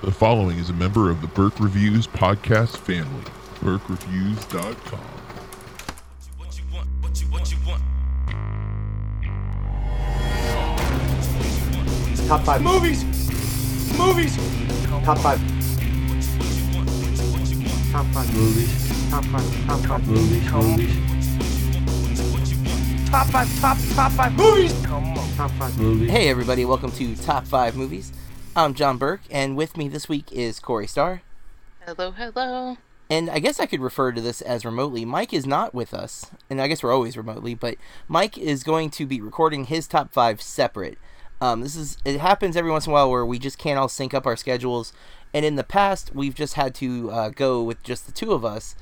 The following is a member of the Burke Reviews podcast family. BurkeReviews.com. What you want? What you what you want? Top five Movies! Movies! Top five. Top five movies. Top five. Top five movies. Movies. Top five, top, top five movies! Top five movies. Hey everybody, welcome to Top 5 Movies. I'm John Burke, and with me this week is Corey Starr. Hello, hello. And I guess I could refer to this as remotely. Mike is not with us, and I guess we're always remotely, but Mike is going to be recording his top five separate. Um, this is it happens every once in a while where we just can't all sync up our schedules, and in the past we've just had to uh, go with just the two of us.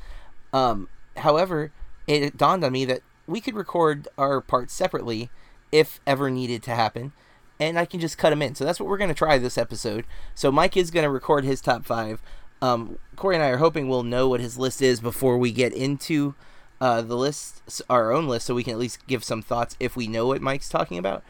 Um, however, it dawned on me that we could record our parts separately if ever needed to happen, and I can just cut them in. So that's what we're going to try this episode. So Mike is going to record his top five. Um, Corey and I are hoping we'll know what his list is before we get into uh, the list, our own list, so we can at least give some thoughts if we know what Mike's talking about.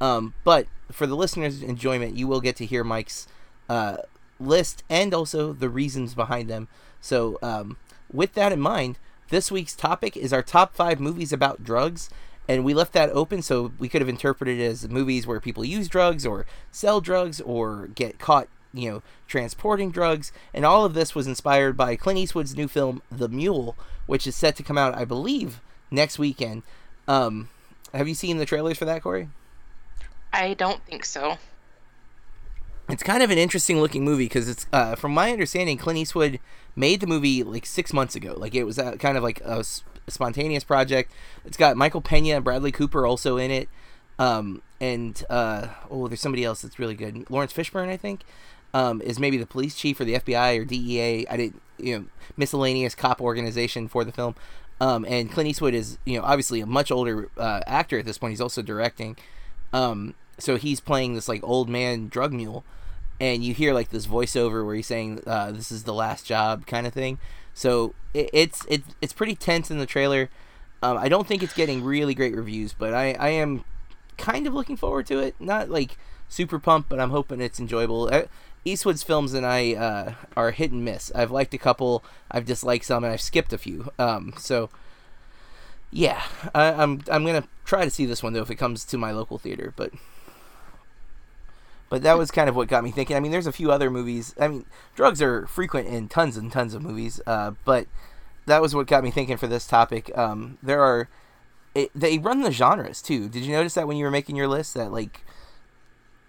Um, but for the listeners' enjoyment, you will get to hear Mike's uh, list and also the reasons behind them. So, um, with that in mind, this week's topic is our top five movies about drugs. And we left that open so we could have interpreted it as movies where people use drugs or sell drugs or get caught, you know, transporting drugs. And all of this was inspired by Clint Eastwood's new film, The Mule, which is set to come out, I believe, next weekend. Um, have you seen the trailers for that, Corey? I don't think so. It's kind of an interesting looking movie because it's, uh, from my understanding, Clint Eastwood made the movie like six months ago. Like it was uh, kind of like a spontaneous project. It's got Michael Pena and Bradley Cooper also in it. Um, and uh, oh, there's somebody else that's really good. Laurence Fishburne, I think, um, is maybe the police chief or the FBI or DEA. I didn't, you know, miscellaneous cop organization for the film. Um, and Clint Eastwood is, you know, obviously a much older uh, actor at this point. He's also directing. Um, so he's playing this like old man drug mule, and you hear like this voiceover where he's saying, uh, "This is the last job" kind of thing. So it, it's it, it's pretty tense in the trailer. Um, I don't think it's getting really great reviews, but I, I am kind of looking forward to it. Not like super pumped, but I'm hoping it's enjoyable. Eastwood's films and I uh, are hit and miss. I've liked a couple, I've disliked some, and I've skipped a few. Um, so yeah, I, I'm I'm gonna try to see this one though if it comes to my local theater, but. But that was kind of what got me thinking. I mean, there's a few other movies. I mean, drugs are frequent in tons and tons of movies. Uh, but that was what got me thinking for this topic. Um, there are, it, they run the genres too. Did you notice that when you were making your list that like,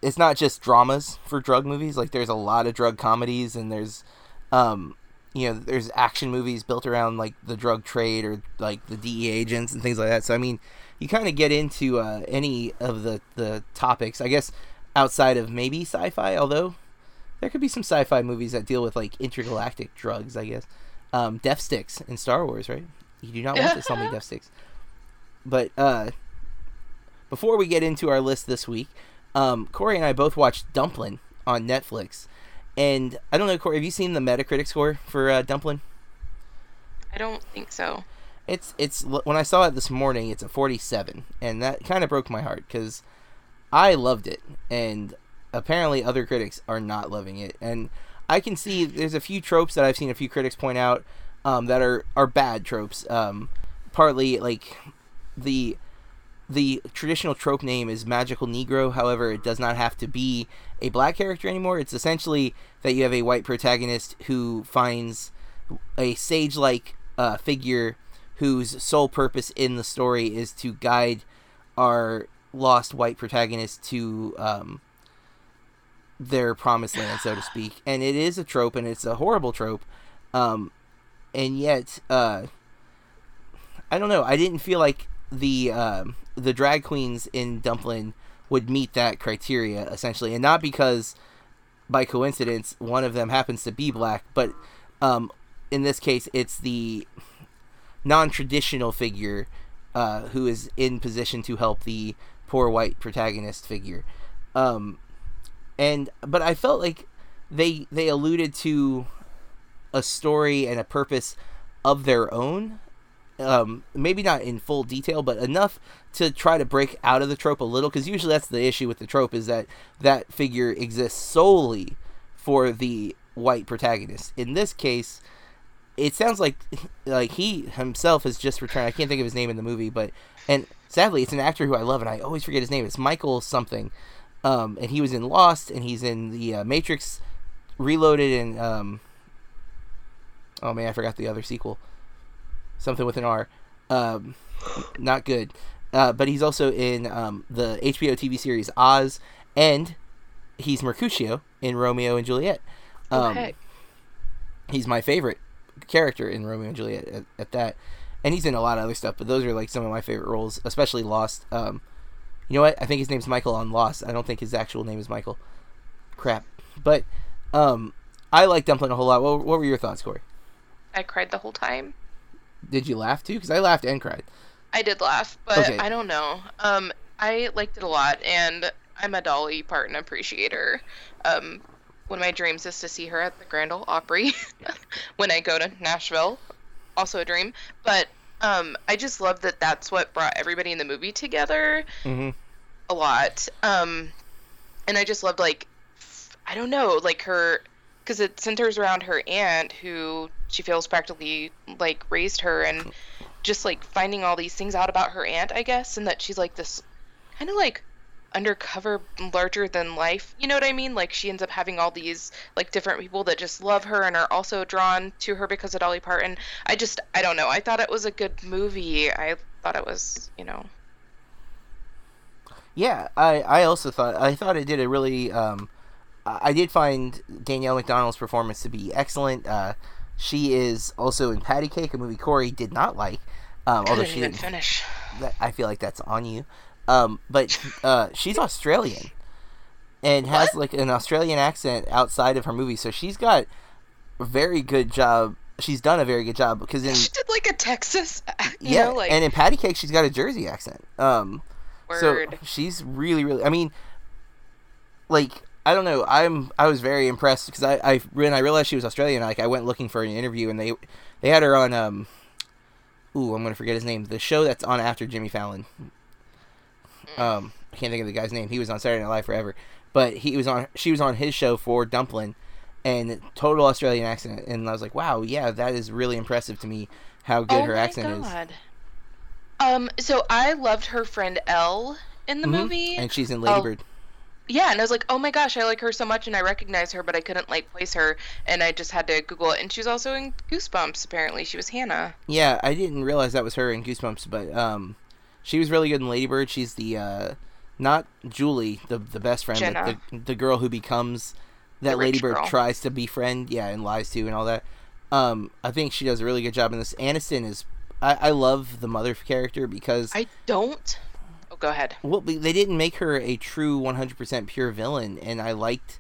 it's not just dramas for drug movies. Like, there's a lot of drug comedies and there's, um, you know, there's action movies built around like the drug trade or like the DEA agents and things like that. So I mean, you kind of get into uh, any of the the topics. I guess outside of maybe sci-fi, although there could be some sci-fi movies that deal with like intergalactic drugs. I guess um, Death Sticks in Star Wars, right? You do not want to sell me Death Sticks. But uh, before we get into our list this week, um, Corey and I both watched Dumplin' on Netflix, and I don't know, Corey, have you seen the Metacritic score for uh, Dumplin'? I don't think so. It's it's when I saw it this morning, it's a 47, and that kind of broke my heart because I loved it, and apparently other critics are not loving it. And I can see there's a few tropes that I've seen a few critics point out um, that are are bad tropes. Um, partly like the the traditional trope name is magical negro however it does not have to be a black character anymore it's essentially that you have a white protagonist who finds a sage like uh, figure whose sole purpose in the story is to guide our lost white protagonist to um, their promised land, so to speak. And it is a trope, and it's a horrible trope. Um, and yet, uh, I don't know. I didn't feel like the um the drag queens in Dumplin would meet that criteria essentially, and not because by coincidence one of them happens to be black, but um, in this case, it's the non-traditional figure uh, who is in position to help the poor white protagonist figure. Um, and but I felt like they they alluded to a story and a purpose of their own. Um, maybe not in full detail, but enough to try to break out of the trope a little. Because usually that's the issue with the trope is that that figure exists solely for the white protagonist. In this case, it sounds like like he himself has just returned. I can't think of his name in the movie, but and sadly, it's an actor who I love, and I always forget his name. It's Michael something, um, and he was in Lost, and he's in the uh, Matrix Reloaded, and um, oh man, I forgot the other sequel, something with an R, um, not good. Uh, but he's also in um, the HBO TV series Oz, and he's Mercutio in Romeo and Juliet. Um, okay. he's my favorite character in Romeo and Juliet at, at that, and he's in a lot of other stuff. But those are like some of my favorite roles, especially Lost. Um, you know what? I think his name's Michael on Lost. I don't think his actual name is Michael. Crap. But um, I like Dumpling a whole lot. What, what were your thoughts, Corey? I cried the whole time. Did you laugh too? Because I laughed and cried. I did laugh, but Okay. I don't know. Um, I liked it a lot, and I'm a Dolly Parton appreciator. Um, one of my dreams is to see her at the Grand Ole Opry when I go to Nashville. Also a dream, but um, I just love that that's what brought everybody in the movie together Mm-hmm. a lot. Um, and I just loved like I don't know, like her because it centers around her aunt who she feels practically like raised her and just like finding all these things out about her aunt, I guess, and that she's like this kind of like undercover larger than life you know what i mean like she ends up having all these like different people that just love her and are also drawn to her because of dolly parton i just i don't know i thought it was a good movie i thought it was you know Yeah, I, I also thought I thought it did a really um, I did find Danielle Macdonald's performance to be excellent. Uh, she is also in Patti Cake$, a movie Corey did not like, um, although she didn't. finish that- I feel like that's on you. Um, but uh, she's Australian and has like an Australian accent outside of her movie, so she's got a very good job. She's done a very good job because in she did like a texas you yeah, know like and in Patti Cake$ she's got a Jersey accent. Um, word so she's really, really. I mean, like I don't know. I'm I was very impressed because I, I when I realized she was Australian, like I went looking for an interview and they they had her on um. Ooh, I'm gonna forget his name. The show that's on after Jimmy Fallon. Um, I can't think of the guy's name. He was on Saturday Night Live forever, but he was on. She was on his show for Dumplin', and total Australian accent. And I was like, wow, yeah, that is really impressive to me. How good oh her accent is. Um so i loved her friend elle in the Mhm. movie And she's in Oh, Yeah, and I was like, oh my gosh, I like her so much, and I recognize her, but I couldn't like place her, and I just had to Google it. And she was also in Goosebumps. Apparently, she was Hannah. Yeah, I didn't realize that was her in Goosebumps, but um, she was really good in Lady Bird. She's the uh, not Julie, the the best friend, but the the girl who becomes that Lady Bird girl. tries to befriend. Yeah, and lies to and all that. Um, I think she does a really good job in this. Aniston is. I, I love the mother character because I don't. Oh, go ahead. well, they they didn't make her a true 100% pure villain, and I liked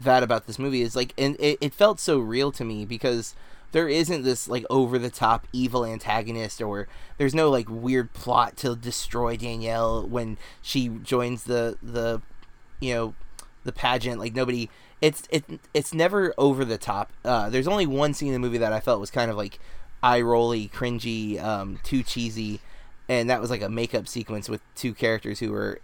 that about this movie. Is like, and it, it felt so real to me because there isn't this like over the top evil antagonist, or there's no like weird plot to destroy Danielle when she joins the the you know the pageant. Like nobody, it's it it's never over the top. Uh, there's only one scene in the movie that I felt was kind of like eye rolly, cringy, um, too cheesy, and that was like a makeup sequence with two characters who were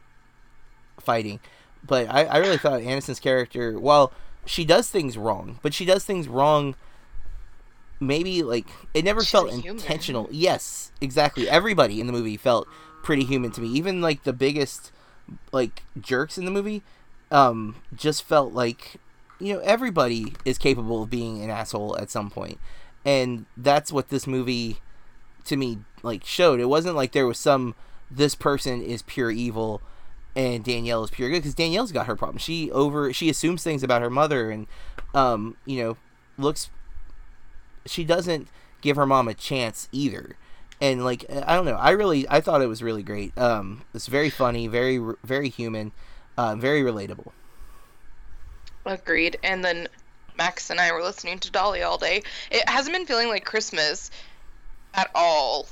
fighting. But I, I really thought Aniston's character, while she does things wrong, but she does things wrong. Maybe like it never She's felt human. intentional. Yes, exactly. Everybody in the movie felt pretty human to me. Even like the biggest like jerks in the movie, um, just felt like you know everybody is capable of being an asshole at some point, and that's what this movie to me like showed. It wasn't like there was some this person is pure evil and Danielle is pure good because Danielle's got her problem. She over she assumes things about her mother and um you know looks she doesn't give her mom a chance either. And like I don't know, I really I thought it was really great. Um it's very funny, very very human, uh, very relatable. Agreed. And then Max and I were listening to Dolly all day. It hasn't been feeling like Christmas at all.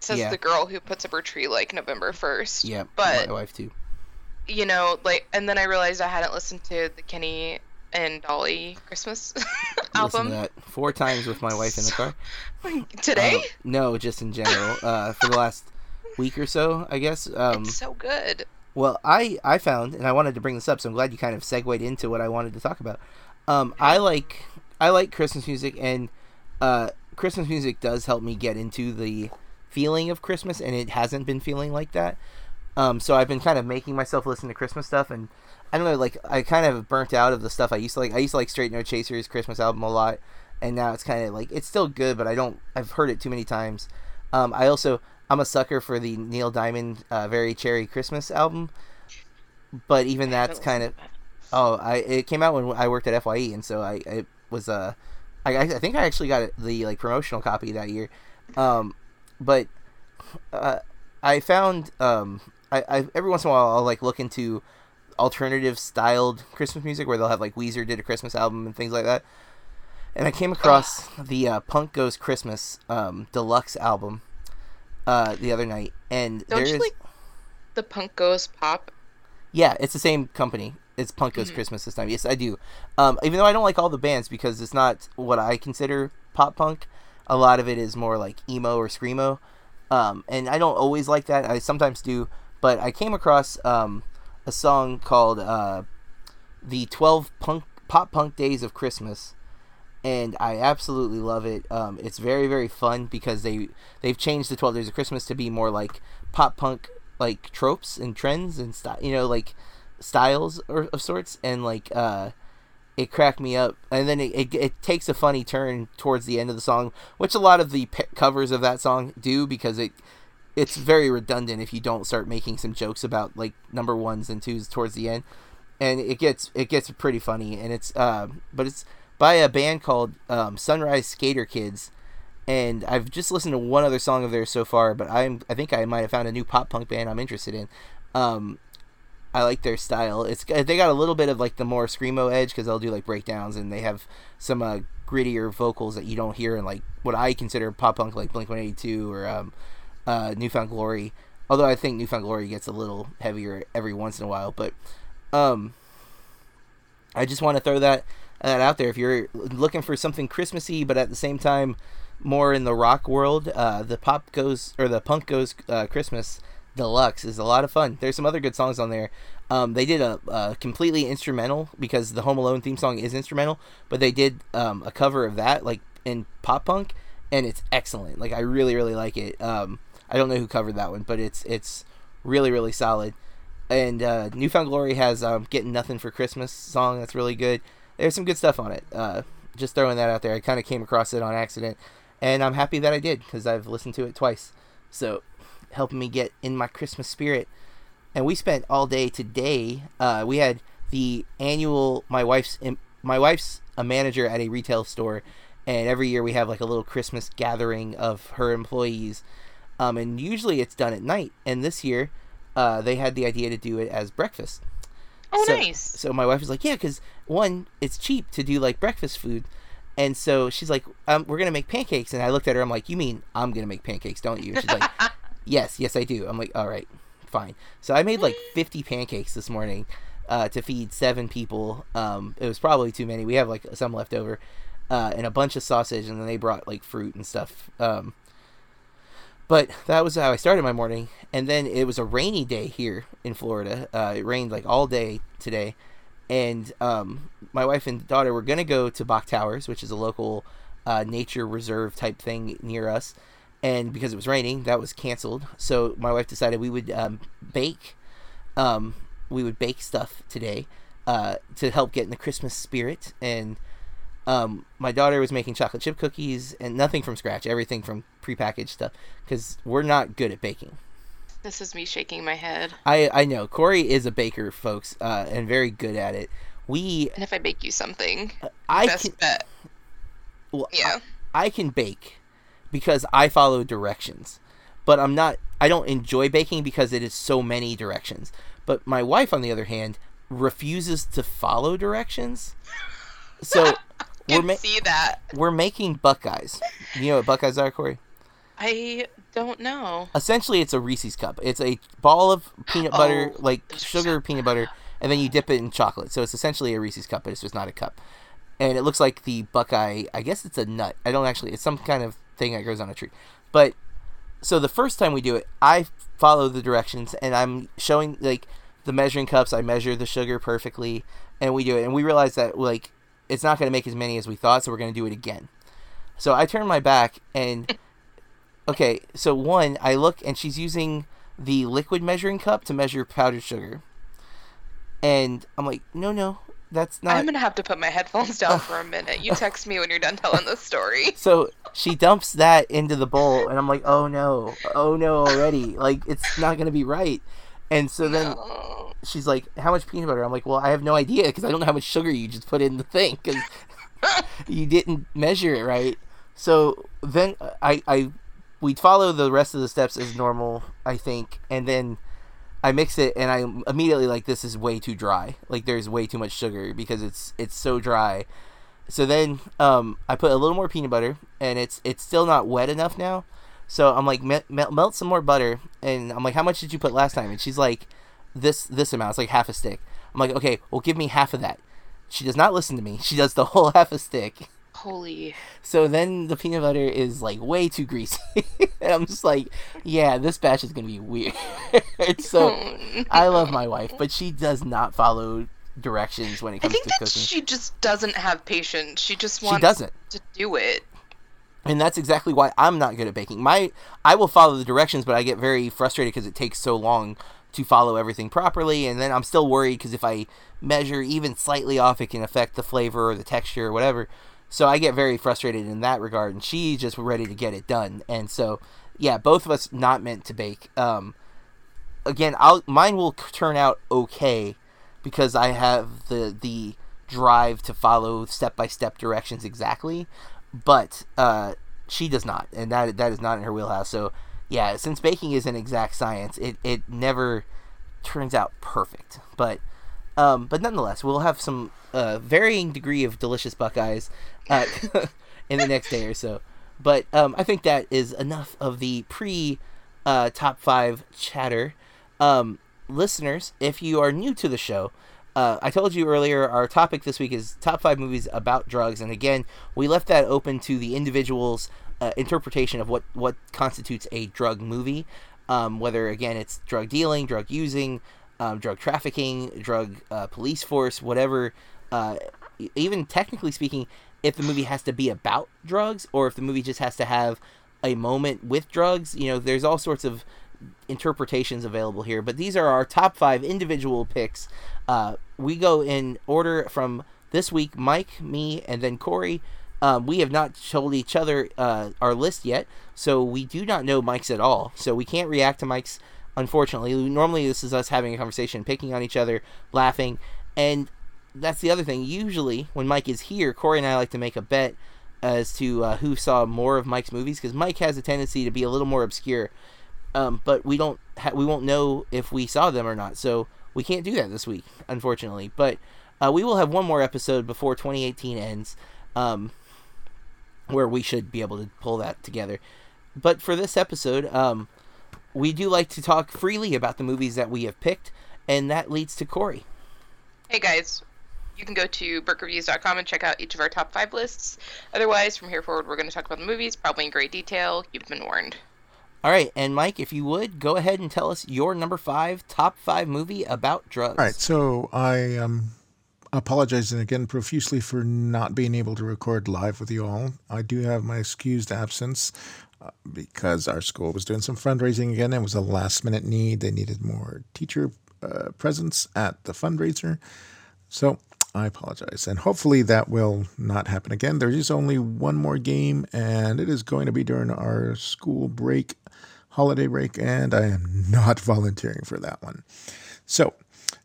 Says Yeah. the girl who puts up her tree like November first. Yeah, But my wife too. you know, like, and then I realized I hadn't listened to the Kenny and Dolly Christmas album to that four times with my wife in the car. today. Uh, no, just in general. Uh, for the last week or so, I guess. Um, it's so good. Well, I I found, and I wanted to bring this up, so I'm glad you kind of segued into what I wanted to talk about. Um, I like I like Christmas music, and uh, Christmas music does help me get into the feeling of Christmas, and it hasn't been feeling like that. Um, so I've been kind of making myself listen to Christmas stuff, and I don't know, like I kind of burnt out of the stuff I used to like. I used to like Straight No Chaser's Christmas album a lot, and now it's kind of like it's still good, but I don't. I've heard it too many times. Um, I also I'm a sucker for the Neil Diamond uh, Very Cherry Christmas album, but even that's kind of oh I it came out when I worked at FYE, and so I it was uh I I think I actually got the like promotional copy that year, um, but uh, I found um I, I every once in a while I'll like look into alternative styled Christmas music where they'll have like Weezer did a Christmas album and things like that. And I came across the uh, Punk Goes Christmas um, deluxe album uh, the other night, and Don't there's you like the punk goes pop? yeah, it's the same company. It's Punk Goes Christmas this time. Yes, I do. Um, even though I don't like all the bands because it's not what I consider pop punk. A lot of it is more like emo or screamo, um, and I don't always like that. I sometimes do, but I came across um, a song called uh, "The Twelve Punk Pop Punk Days of Christmas," and I absolutely love it. Um, it's very very fun because they they've changed the Twelve Days of Christmas to be more like pop punk like tropes and trends and style, you know, like styles or, of sorts, and like uh, it cracked me up. And then it, it it takes a funny turn towards the end of the song, which a lot of the covers of that song do because it it's very redundant if you don't start making some jokes about like number ones and twos towards the end, and it gets it gets pretty funny. And it's uh, but it's by a band called um, Sunrise Skater Kids and I've just listened to one other song of theirs so far, but I'm I think I might have found a new pop punk band I'm interested in. Um, I like their style. It's they got a little bit of like the more screamo edge because they'll do like breakdowns and they have some uh, grittier vocals that you don't hear in like what I consider pop punk like Blink One Eighty Two or um, uh, New Found Glory. Although I think New Found Glory gets a little heavier every once in a while, but um, I just want to throw that that out there. If you're looking for something Christmassy, but at the same time more in the rock world, uh, the pop goes or the punk goes uh, Christmas deluxe is a lot of fun. There's some other good songs on there. Um, they did a, a completely instrumental because the Home Alone theme song is instrumental, but they did um, a cover of that like in pop punk, and it's excellent. Like I really really like it. Um, I don't know who covered that one, but it's it's really really solid. And uh, New Found Glory has um, "Getting Nothing for Christmas" song that's really good. There's some good stuff on it. Uh, just throwing that out there. I kind of came across it on accident, and I'm happy that I did because I've listened to it twice. So, helping me get in my Christmas spirit. And we spent all day today. Uh, we had the annual. My wife's my wife's a manager at a retail store, and every year we have like a little Christmas gathering of her employees. Um, and usually it's done at night. And this year, uh, they had the idea to do it as breakfast. Oh, so, nice. So my wife was like, "Yeah, because one, it's cheap to do like breakfast food." And so she's like, um, "We're gonna make pancakes." And I looked at her. I'm like, "You mean I'm gonna make pancakes, don't you?" And she's like, "Yes, yes, I do." I'm like, "All right, fine." So I made like 50 pancakes this morning uh, to feed seven people. Um, it was probably too many. We have like some left over, uh, and a bunch of sausage, and then they brought like fruit and stuff. Um, but that was how I started my morning. And then it was a rainy day here in Florida. Uh, it rained like all day today. And um, my wife and daughter were going to go to Bok Towers, which is a local uh, nature reserve type thing near us. And because it was raining, that was canceled. So my wife decided we would um, bake. Um, we would bake stuff today uh, to help get in the Christmas spirit. And um, my daughter was making chocolate chip cookies and nothing from scratch, everything from prepackaged stuff because we're not good at baking. This is me shaking my head. I I know Corey is a baker, folks, uh, and very good at it. We And if I bake you something, I best can bet. well, Yeah. I, I can bake because I follow directions, but I'm not. I don't enjoy baking because it is so many directions. But my wife, on the other hand, refuses to follow directions. So can ma- see that. we're making Buckeyes. You know what Buckeyes are, Corey? I don't know. essentially it's a Reese's cup. It's a ball of peanut butter, Oh, like sugar peanut butter, and then you dip it in chocolate. So it's essentially a Reese's cup, but it's just not a cup. And it looks like the Buckeye. I guess it's a nut. I don't actually. It's some kind of thing that grows on a tree. But so the first time we do it, I follow the directions, and I'm showing like the measuring cups. I measure the sugar perfectly, and we do it. And we realize that like it's not going to make as many as we thought, so we're going to do it again. So I turn my back and okay, so one, I look and she's using the liquid measuring cup to measure powdered sugar. And I'm like, "No, no, that's not I'm gonna have to put my headphones down for a minute. You text me when you're done telling the story. So she dumps that into the bowl, and I'm like, oh no, oh no, already. Like, it's not going to be right. And so then No. She's like, how much peanut butter? I'm like, well, I have no idea because I don't know how much sugar you just put in the thing because you didn't measure it right. So then I, I, we'd follow the rest of the steps as normal, I think. And then I mix it and I'm immediately like, this is way too dry. Like, there's way too much sugar because it's, it's so dry. So then um, I put a little more peanut butter, and it's it's still not wet enough now. So I'm like, melt, melt some more butter, and I'm like, how much did you put last time? And she's like, this this amount. It's like half a stick. I'm like, okay, well, give me half of that. She does not listen to me. She does the whole half a stick. Holy. So then the peanut butter is like way too greasy, and I'm just like, yeah, this batch is gonna be weird. so Oh, I love my wife, but she does not follow directions when it I comes think to that cooking. she just doesn't have patience. She just wants She doesn't. to do it. and that's exactly why I'm not good at baking. My I will follow the directions, but I get very frustrated because it takes so long to follow everything properly, and then I'm still worried because if I measure even slightly off, it can affect the flavor or the texture or whatever. So I get very frustrated in that regard, and she's just ready to get it done. And so, yeah, both of us not meant to bake. Um, again, I'll mine will turn out okay because I have the the drive to follow step by step directions exactly, but uh, she does not, and that that is not in her wheelhouse. So yeah, since baking is an exact science, it it never turns out perfect, but. Um, but nonetheless, we'll have some uh, varying degree of delicious Buckeyes uh, in the next day or so. But um, I think that is enough of the pre uh, top five chatter. Um, listeners, if you are new to the show, uh, I told you earlier our topic this week is top five movies about drugs, and again, we left that open to the individual's uh, interpretation of what what constitutes a drug movie. Um, whether again it's drug dealing, drug using, um, drug trafficking, drug uh, police force, whatever. Uh, even technically speaking, if the movie has to be about drugs or if the movie just has to have a moment with drugs, you know, there's all sorts of interpretations available here. But these are our top five individual picks. Uh, we go in order from this week Mike, me, and then Corey. Um, we have not told each other uh, our list yet, so we do not know Mike's at all. So we can't react to Mike's, unfortunately. Normally, this is us having a conversation, picking on each other, laughing. And that's the other thing. Usually, when Mike is here, Corey and I like to make a bet as to uh, who saw more of Mike's movies because Mike has a tendency to be a little more obscure. Um, but we don't ha- we won't know if we saw them or not, so we can't do that this week, unfortunately. But uh, we will have one more episode before 2018 ends, um, where we should be able to pull that together. But for this episode, um, we do like to talk freely about the movies that we have picked, and that leads to Corey. Hey guys, you can go to burkereviews.com and check out each of our top five lists. Otherwise, from here forward, we're going to talk about the movies, probably in great detail. You've been warned. All right, and Mike, if you would go ahead and tell us your number five top five movie about drugs. All right, so I um, apologize again profusely for not being able to record live with you all. I do have my excused absence uh, because our school was doing some fundraising again. It was a last minute need. They needed more teacher uh, presence at the fundraiser. So I apologize. And hopefully that will not happen again. There is only one more game, and it is going to be during our school break, holiday break, and I am not volunteering for that one. So,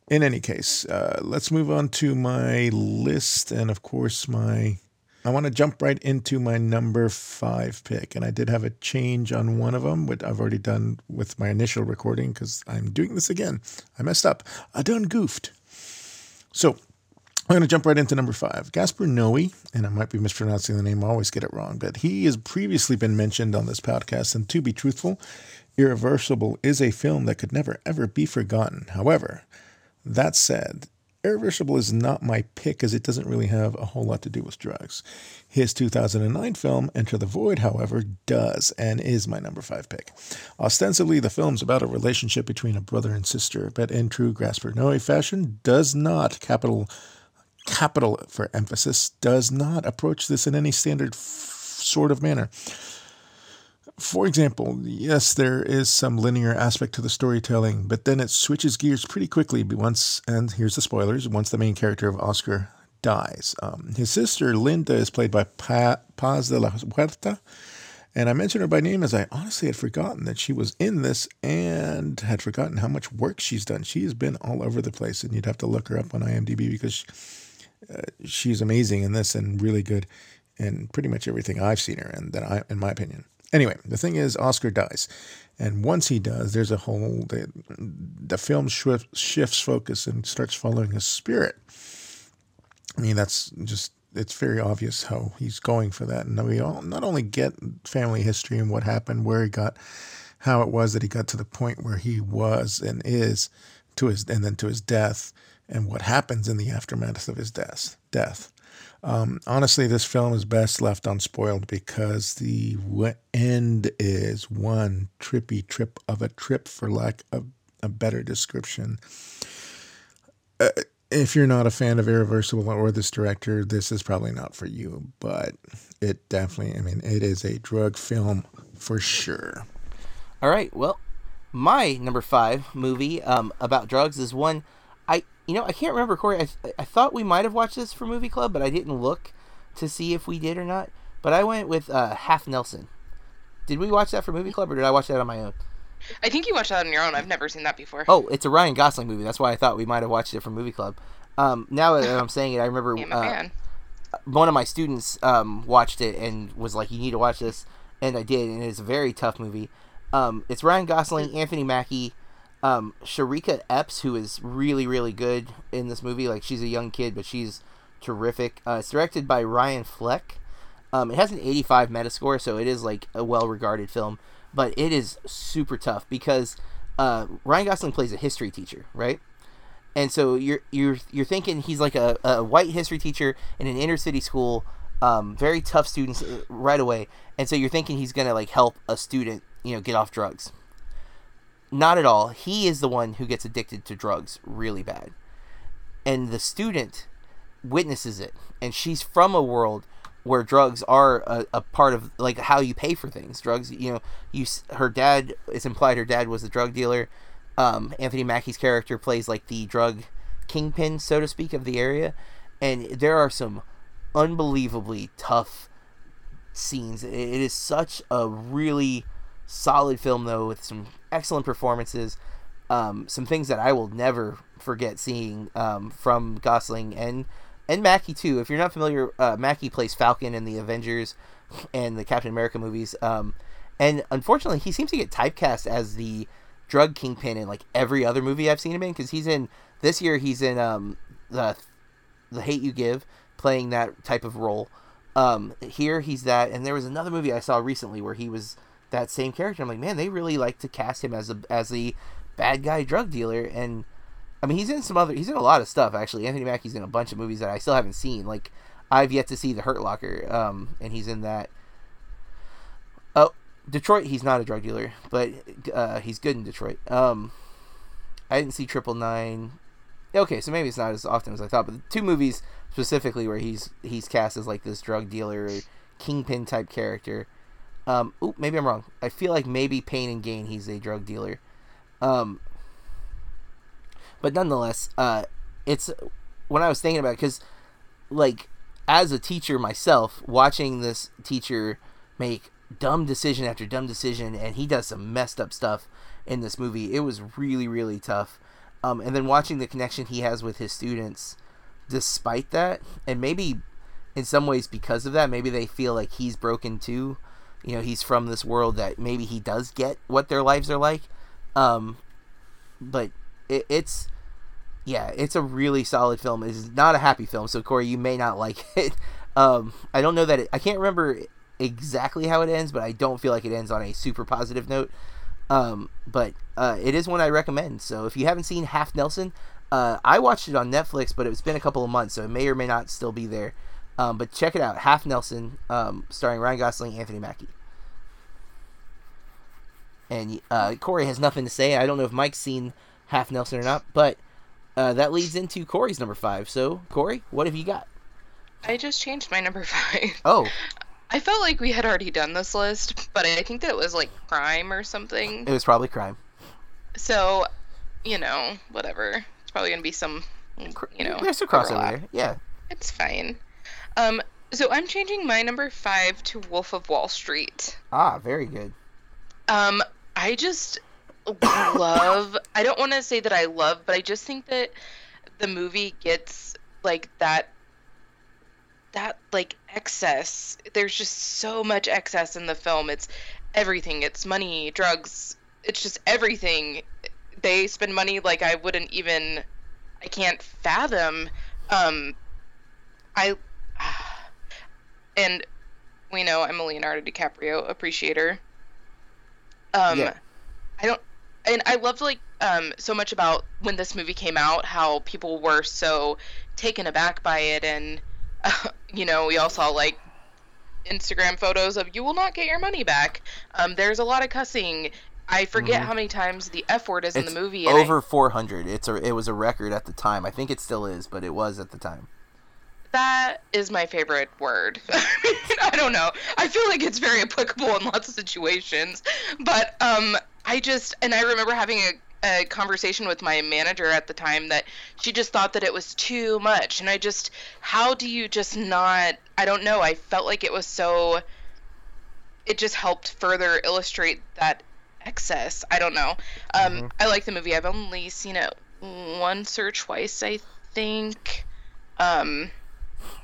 in any case, uh, let's move on to my list. And of course, my. I want to jump right into my number five pick. And I did have a change on one of them, which I've already done with my initial recording because I'm doing this again. I messed up. I done goofed. So I'm going to jump right into number five. Gaspar Noé, and I might be mispronouncing the name, I always get it wrong, but he has previously been mentioned on this podcast. And to be truthful, Irreversible is a film that could never, ever be forgotten. However, that said, Irreversible is not my pick as it doesn't really have a whole lot to do with drugs. His 2009 film, Enter the Void, however, does and is my number five pick. Ostensibly, the film's about a relationship between a brother and sister, but in true Gaspar Noé fashion, does not, capital, capital for emphasis, does not approach this in any standard f- sort of manner. For example, yes, there is some linear aspect to the storytelling, but then it switches gears pretty quickly once, and here's the spoilers, once the main character of Oscar dies. Um, his sister, Linda, is played by pa- Paz de la Huerta, and I mentioned her by name as I honestly had forgotten that she was in this and had forgotten how much work she's done. She has been all over the place, and you'd have to look her up on IMDb because uh, she's amazing in this and really good in pretty much everything I've seen her in, that I, in my opinion. Anyway, the thing is, Oscar dies, and once he does, there's a whole the, the film shift, shifts focus and starts following his spirit. I mean, that's just it's very obvious how he's going for that, and we all not only get family history and what happened, where he got, how it was that he got to the point where he was and is, to his and then to his death, and what happens in the aftermath of his death. Death. Um, honestly, this film is best left unspoiled because the end is one trippy trip of a trip, for lack of a better description. Uh, if you're not a fan of Irreversible or this director, this is probably not for you, but it definitely, I mean, it is a drug film for sure. All right. Well, my number five movie um, about drugs is one you know I can't remember Corey. I, I thought we might have watched this for movie club, but I didn't look to see if we did or not. But I went with uh, Half Nelson. Did we watch that for movie club, or did I watch that on my own? I think you watched that on your own. I've never seen that before. Oh, it's a Ryan Gosling movie. That's why I thought we might have watched it for movie club. Um, now that I'm saying it, I remember uh, one of my students um, watched it and was like, "You need to watch this," and I did, and it's a very tough movie. Um, it's Ryan Gosling, Anthony Mackie, um, Shareeka Epps, who is really, really good in this movie. Like she's a young kid, but she's terrific. Uh, it's directed by Ryan Fleck. Um, it has an 85 Metascore, so it is like a well-regarded film, but it is super tough because uh, Ryan Gosling plays a history teacher, right? and so you're you're you're thinking he's like a, a white history teacher in an inner city school um, very tough students uh, right away and so you're thinking he's gonna like help a student you know get off drugs not at all. He is the one who gets addicted to drugs really bad. And the student witnesses it. And she's from a world where drugs are a, a part of like how you pay for things. Drugs you know you her dad it's implied her dad was a drug dealer. Um, Anthony Mackie's character plays like the drug kingpin, so to speak, of the area, and there are some unbelievably tough scenes. It it is such a really solid film, though, with some excellent performances. Um, some things that I will never forget seeing um, from Gosling and and Mackie too. If you're not familiar, uh, Mackie plays Falcon in the Avengers and the Captain America movies. Um, and unfortunately, he seems to get typecast as the drug kingpin in like every other movie I've seen him in because he's in this year he's in um the the Hate You Give playing that type of role. Um, here he's that, and there was another movie I saw recently where he was that same character. I'm like, man, they really like to cast him as a as the bad guy drug dealer, and I mean, he's in some other, he's in a lot of stuff actually. Anthony Mackie's in a bunch of movies that I still haven't seen. Like, I've yet to see The Hurt Locker, um, and he's in that. Oh, Detroit, he's not a drug dealer, but uh, he's good in Detroit. Um, I didn't see Triple Nine. Okay, so maybe it's not as often as I thought, but the two movies specifically where he's he's cast as like this drug dealer, kingpin type character. Um, oop, maybe I'm wrong. I feel like maybe Pain and Gain, he's a drug dealer. Um, but nonetheless, uh, it's when I was thinking about because like as a teacher myself, watching this teacher make dumb decision after dumb decision, and he does some messed up stuff in this movie. It was really, really tough. Um, and then watching the connection he has with his students, despite that, and maybe in some ways because of that, maybe they feel like he's broken too. You know, he's from this world that maybe he does get what their lives are like. Um, but it, it's yeah, it's a really solid film. It's not a happy film, so Corey, you may not like it. Um, I don't know that it, I can't remember exactly how it ends, but I don't feel like it ends on a super positive note. Um, but uh, it is one I recommend. So if you haven't seen Half Nelson, Uh, I watched it on Netflix, but it's been a couple of months, so it may or may not still be there. Um, but check it out, Half Nelson, um, starring Ryan Gosling, Anthony Mackie. And uh, Corey has nothing to say. I don't know if Mike's seen Half Nelson or not, but uh, that leads into Corey's number five. So, Corey, what have you got? I just changed my number five. Oh, I felt like we had already done this list, but I think that it was like crime or something. it was probably crime. So, you know, whatever. It's probably gonna be some, you know, There's a crossover there. Yeah. It's fine. Um, so I'm changing my number five to Wolf of Wall Street. Ah, very good. Um, I just love. I don't want to say that I love, but I just think that the movie gets like that. That like excess. There's just so much excess in the film. It's everything. It's money, drugs. It's just everything. They spend money like I wouldn't even. I can't fathom. Um, I. And we know I'm a Leonardo DiCaprio appreciator. Um, Yeah. I don't, and I loved like um so much about when this movie came out, how people were so taken aback by it, and uh, you know we all saw like Instagram photos of "you will not get your money back." Um, there's a lot of cussing. I forget how many times the F word is in Mm-hmm. The movie. and I- over 400. It's a it was a record at the time. I think it still is, but it was at the time. That is my favorite word. I don't know. I feel like it's very applicable in lots of situations, but um, I just and I remember having a, a conversation with my manager at the time that she just thought that it was too much, and I just how do you just not? I don't know. I felt like it was so. It just helped further illustrate that excess. I don't know. Um, I like the movie. I've only seen it once or twice, I think. Um,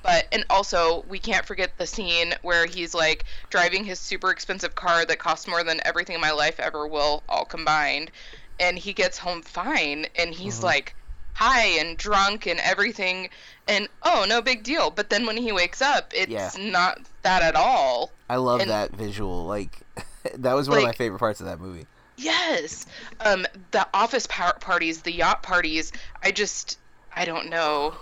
but and also we can't forget the scene where he's like driving his super expensive car that costs more than everything in my life ever will all combined and he gets home fine and he's like high and drunk and everything and oh no big deal but then when he wakes up it's Yeah. not that at all I love And- that visual. Like that was one of my favorite parts of that movie. yes um the office par- parties the yacht parties i just i don't know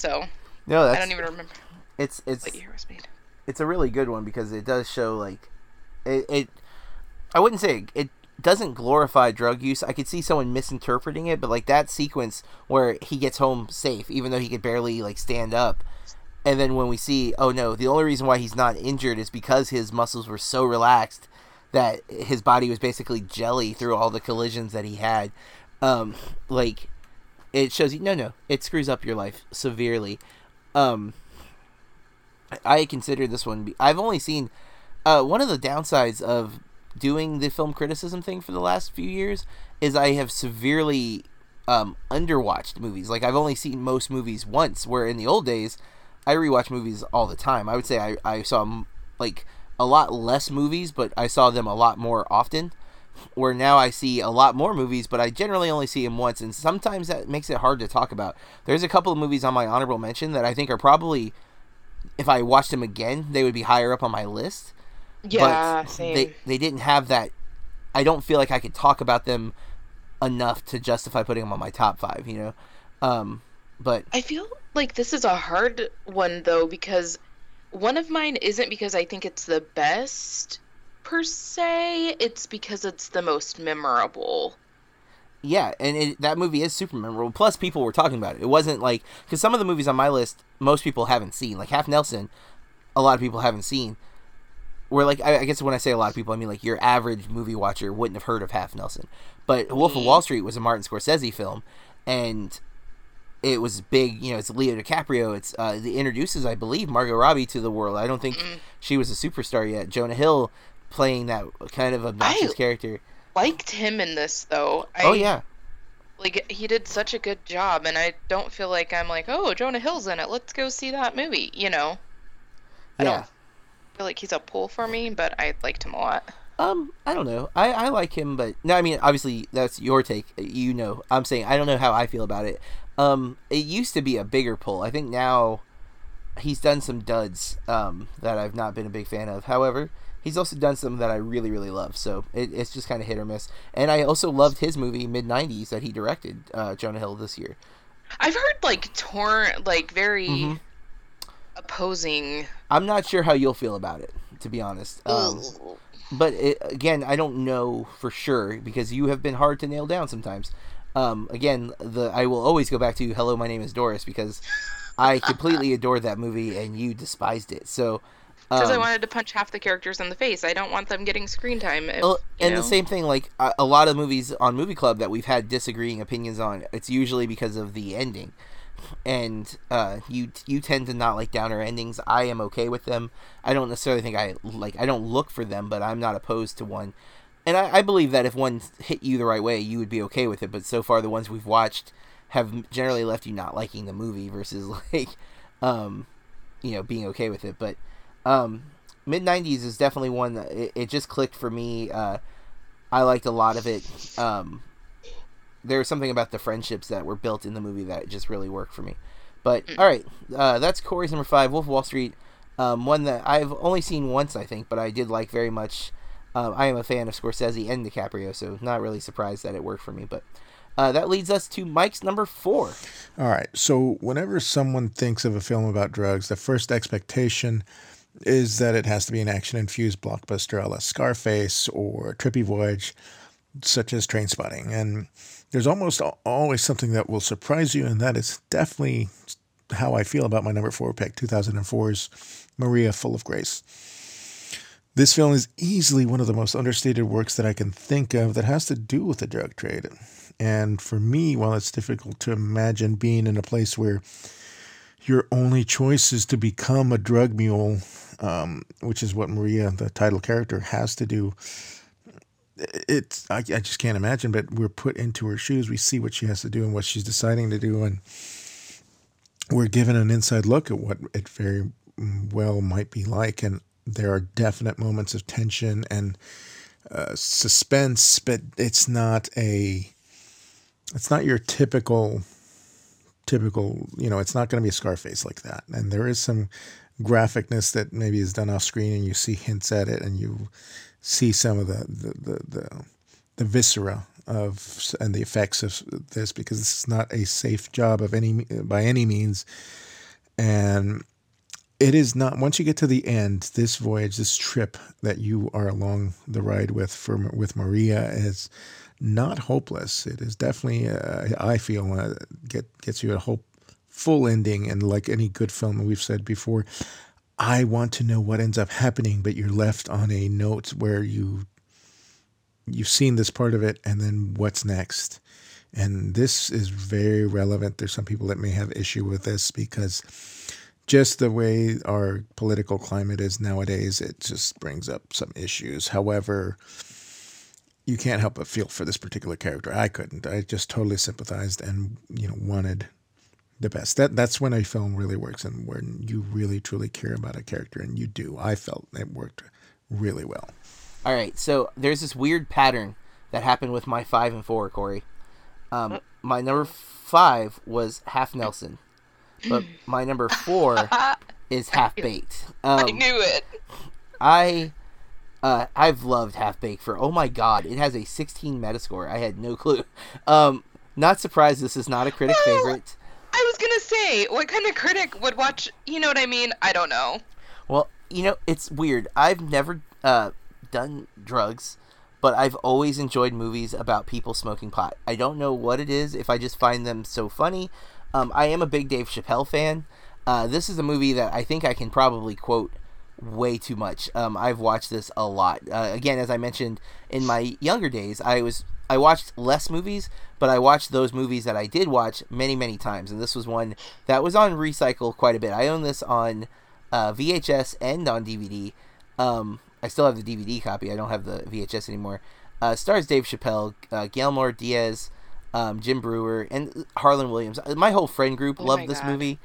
so No, i don't even remember it's it's what year was made it's a really good one because it does show like it, it I wouldn't say it, it doesn't glorify drug use. I could see someone misinterpreting it, but like that sequence where he gets home safe even though he could barely like stand up. And then when we see, oh no, the only reason why he's not injured is because his muscles were so relaxed that his body was basically jelly through all the collisions that he had. Um like it shows you no no, it screws up your life severely. Um I consider this one. Be- I've only seen uh, one of the downsides of doing the film criticism thing for the last few years is I have severely um, underwatched movies. Like I've only seen most movies once. Where in the old days, I rewatch movies all the time. I would say I I saw like a lot less movies, but I saw them a lot more often. Where now I see a lot more movies, but I generally only see them once, and sometimes that makes it hard to talk about. There's a couple of movies on my honorable mention that I think are probably if I watched them again, they would be higher up on my list. yeah but same they they didn't have that. I don't feel like I could talk about them enough to justify putting them on my top five. You know, um, but I feel like this is a hard one though because one of mine isn't because I think it's the best per se. It's because it's the most memorable. yeah, and it, that movie is super memorable. Plus, people were talking about it. It wasn't like because some of the movies on my list, most people haven't seen. Like Half Nelson, a lot of people haven't seen. Where like I, I guess when I say a lot of people, I mean like your average movie watcher wouldn't have heard of Half Nelson. But Wolf of Wall Street was a Martin Scorsese film, and it was big. You know, it's Leo DiCaprio. It's uh, it introduces, I believe, Margot Robbie to the world. I don't think she was a superstar yet. Jonah Hill playing that kind of obnoxious I- character. Liked him in this though. I, oh yeah, like he did such a good job, and I don't feel like I'm like, oh, Jonah Hill's in it. Let's go see that movie. You know, I yeah. don't feel like he's a pull for me, but I liked him a lot. Um, I don't know. I, I like him, but no, I mean, obviously that's your take. You know, I'm saying I don't know how I feel about it. Um, it used to be a bigger pull. I think now he's done some duds um, that I've not been a big fan of. However, he's also done some that I really really love. So it, it's just kind of hit or miss. And I also loved his movie mid '90s that he directed, uh, Jonah Hill this year. I've heard like torn, like very Mhm. opposing. I'm not sure how you'll feel about it, to be honest. Um, but it, again, I don't know for sure because you have been hard to nail down sometimes. Um, again, the I will always go back to "Hello, my name is Doris" because I completely adored that movie and you despised it. So, Because I um, wanted to punch half the characters in the face. I don't want them getting screen time. If, and know. the same thing, like a, a lot of movies on Movie Club that we've had disagreeing opinions on, it's usually because of the ending. And uh, you you tend to not like downer endings. I am okay with them. I don't necessarily think I like. I don't look for them, but I'm not opposed to one. And I, I believe that if one hit you the right way, you would be okay with it. But so far, the ones we've watched have generally left you not liking the movie versus like, um, you know, being okay with it. But um, mid '90s is definitely one that it, it just clicked for me. Uh, I liked a lot of it. Um, there was something about the friendships that were built in the movie that just really worked for me. But all right, uh, that's Corey's number five, Wolf of Wall Street. Um, one that I've only seen once, I think, but I did like very much. Um, I am a fan of Scorsese and DiCaprio, so not really surprised that it worked for me. But uh, that leads us to Mike's number four. All right. So whenever someone thinks of a film about drugs, the first expectation is that it has to be an action-infused blockbuster a la Scarface or Trippy Voyage, such as Trainspotting. And there's almost always something that will surprise you, and that is definitely how I feel about my number four pick, 2004's Maria Full of Grace. This film is easily one of the most understated works that I can think of that has to do with the drug trade. And for me, while it's difficult to imagine being in a place where your only choice is to become a drug mule, um, which is what Maria, the title character, has to do. It's I, I just can't imagine, but we're put into her shoes. We see what she has to do and what she's deciding to do, and we're given an inside look at what it very well might be like. And there are definite moments of tension and uh, suspense, but it's not a it's not your typical typical you know it's not going to be a scarface like that. And there is some graphicness that maybe is done off screen and you see hints at it and you see some of the the the, the, the viscera of and the effects of this because this is not a safe job of any by any means. And it is not once you get to the end this voyage this trip that you are along the ride with for with maria is not hopeless. It is definitely uh, i feel uh, get gets you a hopeful ending and like any good film we've said before. I want to know what ends up happening but you're left on a note where you you've seen this part of it and then what's next? And this is very relevant. There's some people that may have issue with this because just the way our political climate is nowadays, it just brings up some issues. However, you can't help but feel for this particular character. I couldn't. I just totally sympathized and you know wanted the best. That that's when a film really works and when you really truly care about a character, and you do. I felt it worked really well. All right, so there's this weird pattern that happened with my five and four, Corey. Um, my number five was Half Nelson, but my number four is Half Baked. Um, I knew it. I uh, I've loved Half Baked for oh my god, it has a 16 Metascore. I had no clue. Um, not surprised this is not a critic Well- favorite. I was gonna say, what kind of critic would watch? You know what I mean? I don't know. Well, you know, it's weird. I've never uh, done drugs, but I've always enjoyed movies about people smoking pot. I don't know what it is, if I just find them so funny. Um, I am a big Dave Chappelle fan. Uh, this is a movie that I think I can probably quote way too much. Um, I've watched this a lot. Uh, again, as I mentioned in my younger days, I was I watched less movies, but I watched those movies that I did watch many many times, and this was one that was on recycle quite a bit. I own this on uh, VHS and on DVD. Um, I still have the DVD copy. I don't have the VHS anymore. Uh, stars Dave Chappelle, uh, Guillermo Díaz, um, Jim Breuer, and Harland Williams. Uh, My whole friend group Oh loved this God. movie.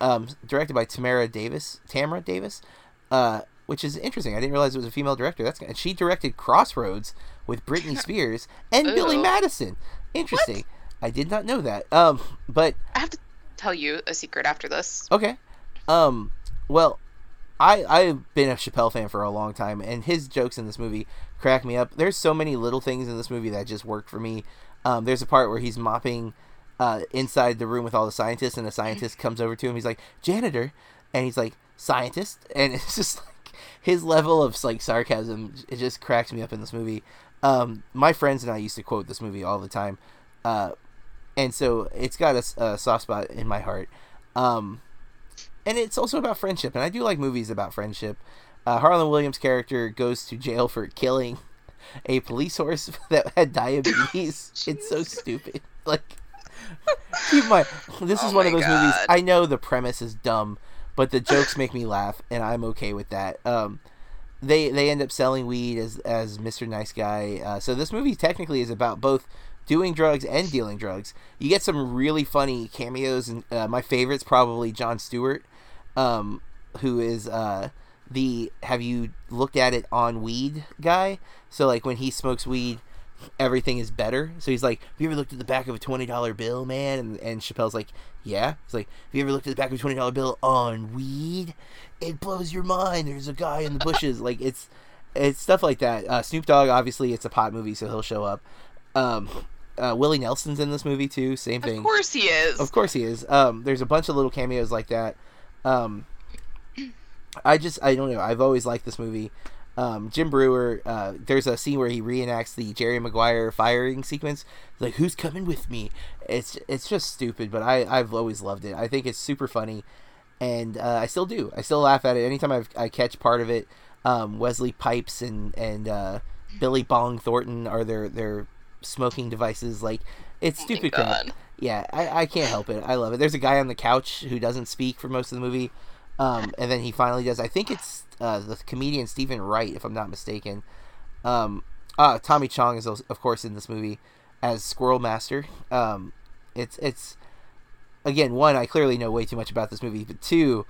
Um, directed by Tamra Davis, Tamra Davis, uh, which is interesting. I didn't realize it was a female director. That's and she directed Crossroads with Britney Spears and Billy Madison. Interesting. I did not know that. Um, but I have to tell you a secret after this. Okay. Um. Well, I I've been a Chappelle fan for a long time, and his jokes in this movie crack me up. There's so many little things in this movie that just worked for me. Um, there's a part where he's mopping uh, inside the room with all the scientists, and a scientist comes over to him. He's like, "Janitor," and he's like, "Scientist," and it's just like his level of like sarcasm. It just cracks me up in this movie. Um, my friends and I used to quote this movie all the time, uh, and so it's got a soft spot in my heart. Um, and it's also about friendship, and I do like movies about friendship. Uh, Harland Williams' character goes to jail for killing a police horse that had diabetes. it's so stupid. Like, keep in mind, this is Oh one of those movies. I know the premise is dumb, but the jokes make me laugh, and I'm okay with that. Um, they they end up selling weed as as Mr. Nice Guy. Uh, so this movie technically is about both doing drugs and dealing drugs. You get some really funny cameos, and uh, my favorite's probably Jon Stewart, um, who is uh, the have you looked at it on weed guy. So like when he smokes weed. Everything is better. So he's like, Have you ever looked at the back of a twenty dollar bill, man? And and Chappelle's like, Yeah. It's like, Have you ever looked at the back of a twenty dollar bill on weed? It blows your mind. There's a guy in the bushes. like it's it's stuff like that. Uh, Snoop Dogg, obviously, it's a pot movie, so he'll show up. Um, uh, Willie Nelson's in this movie too. Same thing. Of course he is. Of course he is. Um, there's a bunch of little cameos like that. Um, I just I don't know. I've always liked this movie. Um, Jim Breuer. Uh, there's a scene where he reenacts the Jerry Maguire firing sequence. Like, who's coming with me? It's it's just stupid, but I I've always loved it. I think it's super funny, and uh, I still do. I still laugh at it anytime I I catch part of it. Um, Wesley Pipes and and uh, Billy Bong Thornton are their their smoking devices. Like, it's Oh stupid. crap God. yeah, I, I can't help it. I love it. There's a guy on the couch who doesn't speak for most of the movie, um, and then he finally does. I think it's uh, the comedian Steven Wright, if I'm not mistaken. Um, uh, Tommy Chong is of course in this movie as Squirrel Master. Um, it's it's again one I clearly know way too much about this movie, but two,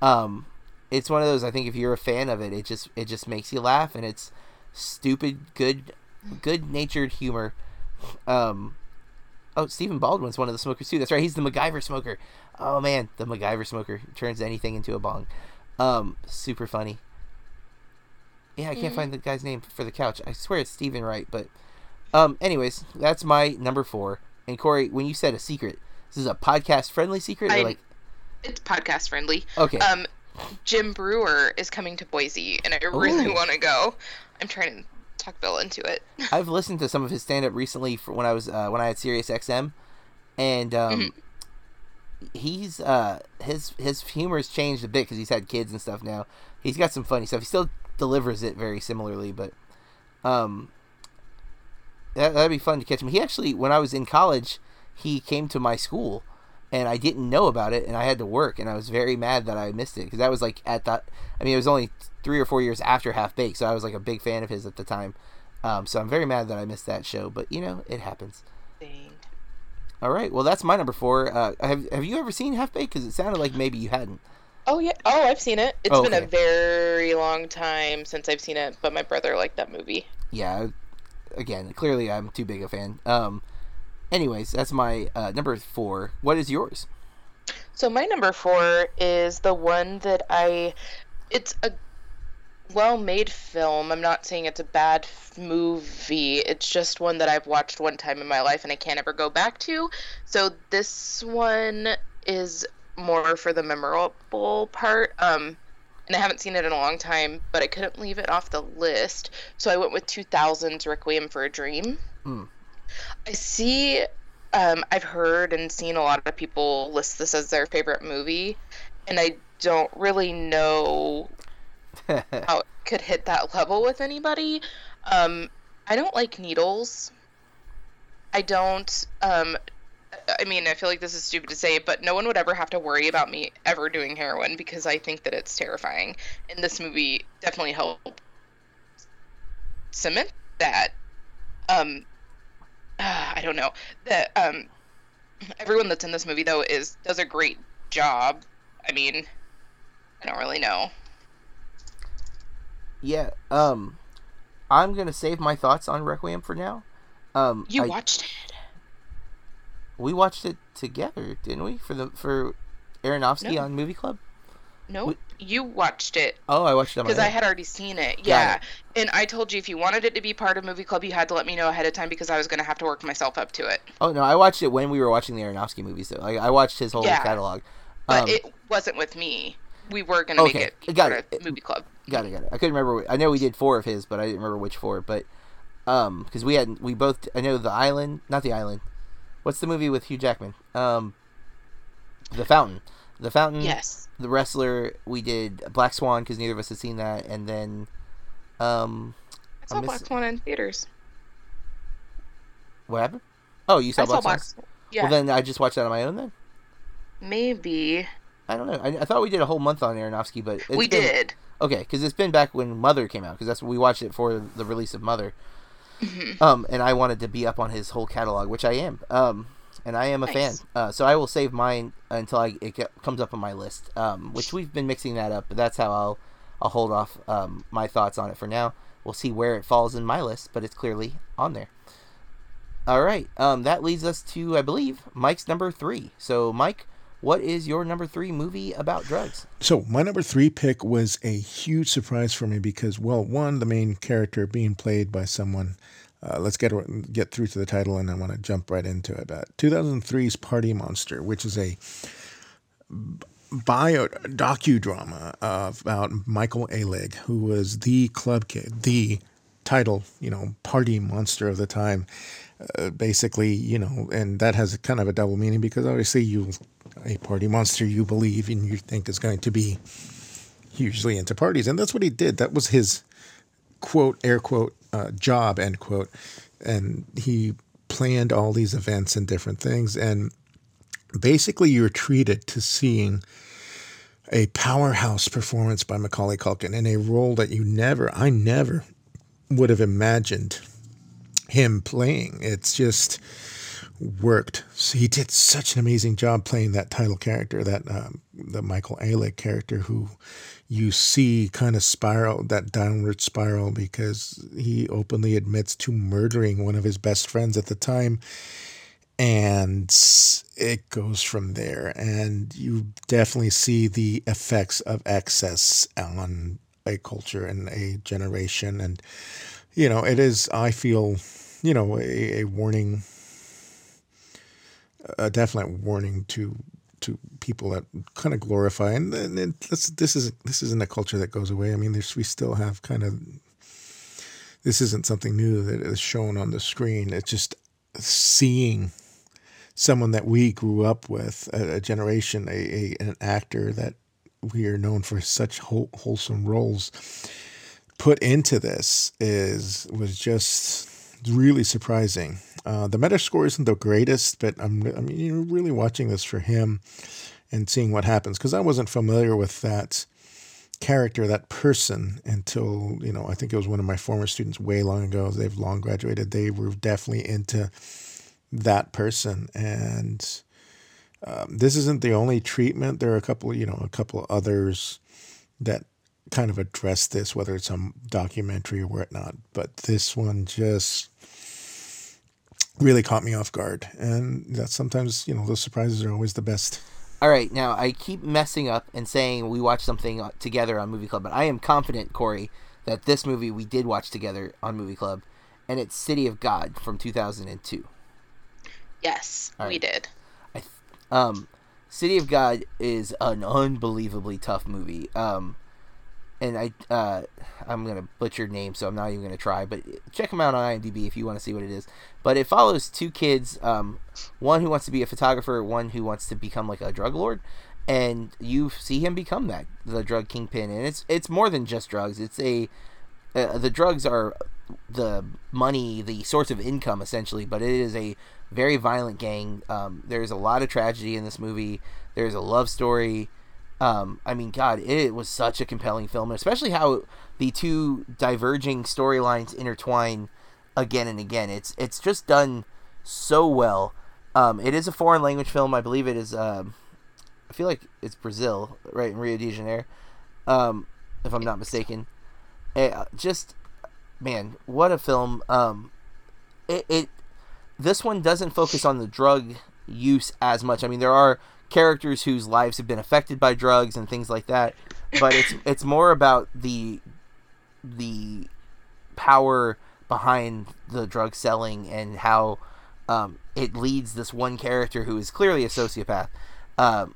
um, it's one of those I think if you're a fan of it, it just it just makes you laugh, and it's stupid, good, good natured humor. Um, Oh, Stephen Baldwin's one of the smokers too. That's right. He's the MacGyver smoker. Oh man, the MacGyver smoker turns anything into a bong. Um, super funny. Yeah, I can't find the guy's name for the couch. I swear it's Steven Wright, but um, anyways, that's my number four. And Corey, when you said a secret, this is a podcast friendly secret, or I- like It's podcast friendly. okay, Um, Jim Breuer is coming to Boise, and I really want to go. I'm trying to talk Bill into it. I've listened to some of his stand up recently for when I was uh, when I had Sirius XM, and um, he's uh, his his humor's changed a bit because he's had kids and stuff now. He's got some funny stuff. He still delivers it very similarly, but um, that that'd be fun to catch him. He actually, when I was in college, he came to my school, and I didn't know about it, and I had to work, and I was very mad that I missed it because that was like at that. I mean, it was only three or four years after Half Baked, so I was like a big fan of his at the time. Um, so I'm very mad that I missed that show, but you know, it happens. All right, well that's my number four. Uh, have Have you ever seen Half Baked? Because it sounded like maybe you hadn't. Oh yeah. Oh, I've seen it. It's Oh, been okay. a very long time since I've seen it, but my brother liked that movie. Yeah, again, clearly I'm too big a fan. Um, anyways, that's my uh, number four. What is yours? So my number four is the one that I. It's a well-made film. I'm not saying it's a bad movie. It's just one that I've watched one time in my life and I can't ever go back to. So this one is more for the memorable part. Um, and I haven't seen it in a long time, but I couldn't leave it off the list. So I went with 2000's Requiem for a Dream. Hmm. I see um, I've heard and seen a lot of people list this as their favorite movie, and I don't really know how it could hit that level with anybody. Um, I don't like needles. I don't. Um, I mean, I feel like this is stupid to say, but no one would ever have to worry about me ever doing heroin because I think that it's terrifying. And this movie definitely helped cement that. Um, I don't know that um, everyone that's in this movie though is does a great job. I mean, I don't really know. Yeah. Um, I'm gonna save my thoughts on Requiem for now. Um, You I- watched it? we watched it together, didn't we? For the for Aronofsky No. on Movie Club. No, you watched it Oh, I watched it because I had already seen it. Yeah, it. and I told you if you wanted it to be part of movie club, you had to let me know ahead of time because I was gonna have to work myself up to it. Oh no, I watched it when we were watching the Aronofsky movies. Though like, I watched his whole Yeah. catalog. But Um, it wasn't with me. We were gonna Okay, make it got part it. of movie club. Got it, got it. I couldn't remember. wh- I know we did four of his, but I didn't remember which four. But um, because we had we both. I know the Island, not the Island. What's the movie with Hugh Jackman? Um, The Fountain. The Fountain. Yes. The Wrestler. We did Black Swan because neither of us had seen that, and then um, I saw I'm Black Swan in theaters. what happened? Oh, you saw I Black saw Swan. Black Swan. Yeah, Well, then I just watched that on my own. Then maybe I don't know. I, I thought we did a whole month on Aronofsky, but it's we been- did. Okay, because it's been back when Mother came out, because that's we watched it for the release of Mother. Mm-hmm. Um, and I wanted to be up on his whole catalog, which I am. Um, and I am a fan. Uh, so I will save mine until I it get, comes up on my list. Um, which we've been mixing that up, but that's how I'll I'll hold off um, my thoughts on it for now. We'll see where it falls in my list, but it's clearly on there. All right. Um, that leads us to I believe Mike's number three. So Mike, what is your number three movie about drugs? So my number three pick was a huge surprise for me because, well, one, the main character being played by someone. Uh, let's get get through to the title, and I want to jump right into it. Uh, 2003's Party Monster, which is a bio docudrama about Michael Alig, who was the club kid, the title, you know, party monster of the time. Uh, basically, you know, and that has kind of a double meaning because obviously you, a party monster, you believe and you think is going to be hugely into parties, and that's what he did. That was his quote air quote uh, job end quote, and he planned all these events and different things, and basically you're treated to seeing a powerhouse performance by Macaulay Culkin in a role that you never, I never would have imagined him playing. It's just worked. So he did such an amazing job playing that title character, that um, the Michael Alig character, who you see kind of spiral that downward spiral because he openly admits to murdering one of his best friends at the time and it goes from there and you definitely see the effects of excess on a culture and a generation and you know it is i feel you know a, a warning a definite warning to to people that kind of glorify and, and this this is this isn't a culture that goes away. I mean we still have kind of this isn't something new that is shown on the screen. It's just seeing someone that we grew up with, a, a generation, a, a an actor that we are known for such whole, wholesome roles, put into this is was just really surprising. Uh, the Metascore isn't the greatest, but I'm I mean you're really watching this for him and seeing what happens because I wasn't familiar with that character, that person until you know I think it was one of my former students way long ago. They've long graduated. They were definitely into that person and um, this isn't the only treatment there are a couple you know a couple others that kind of address this whether it's a documentary or whatnot but this one just really caught me off guard and that sometimes you know those surprises are always the best All right, now I keep messing up and saying we watched something uh, together on Movie Club, but I am confident, Corey, that this movie we did watch together on Movie Club, and it's City of God from 2002. Yes, All we right. did. Um, City of God is an unbelievably tough movie. Um, and I, uh, I'm gonna butcher names, so I'm not even gonna try. But check them out on IMDb if you want to see what it is. But it follows two kids, um, one who wants to be a photographer, one who wants to become like a drug lord, and you see him become that the drug kingpin. And it's it's more than just drugs. It's a uh, the drugs are the money, the source of income essentially, but it is a very violent gang. Um, there's a lot of tragedy in this movie. There's a love story. Um, I mean, God, it was such a compelling film, and especially how the two diverging storylines intertwine again and again. It's it's just done so well. Um, it is a foreign language film. I believe it is. Um, I feel like it's Brazil, right in Rio de Janeiro, um, if I'm not mistaken. Eh, just man, what a film! Um, it, it this one doesn't focus on the drug use as much. I mean, there are characters whose lives have been affected by drugs and things like that. But it's it's more about the the power behind the drug selling and how um, it leads this one character who is clearly a sociopath. Um,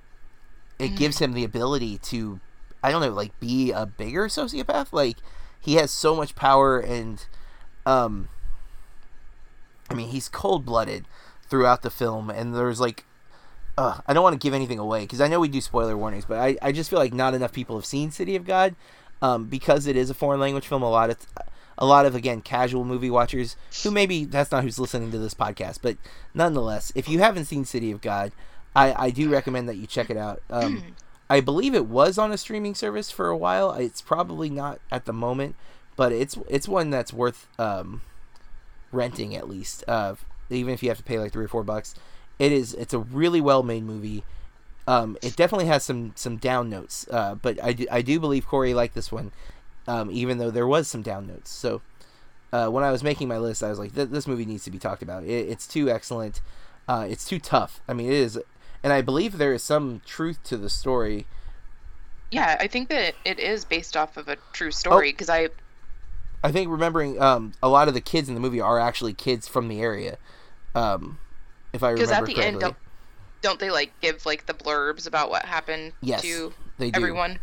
it gives him the ability to, I don't know, like be a bigger sociopath. Like he has so much power and, um, I mean, he's cold blooded throughout the film, and there's like. Uh, I don't want to give anything away because I know we do spoiler warnings, but I, I just feel like not enough people have seen City of God um, because it is a foreign language film. A lot of a lot of again casual movie watchers who maybe that's not who's listening to this podcast, but nonetheless, if you haven't seen City of God, I, I do recommend that you check it out. Um, I believe it was on a streaming service for a while. It's probably not at the moment, but it's it's one that's worth um, renting at least. Uh, even if you have to pay like three or four bucks, it is. It's a really well made movie. Um, it definitely has some some down notes, uh, but I do, I do believe Corey liked this one, um, even though there was some down notes. So uh, when I was making my list, I was like, this movie needs to be talked about. It, it's too excellent. Uh, it's too tough. I mean, it is, and I believe there is some truth to the story. Yeah, I think that it is based off of a true story because I I think remembering um, a lot of the kids in the movie are actually kids from the area. Um, if I because remember at the end don't don't they like give like the blurbs about what happened Yes, to they do. everyone?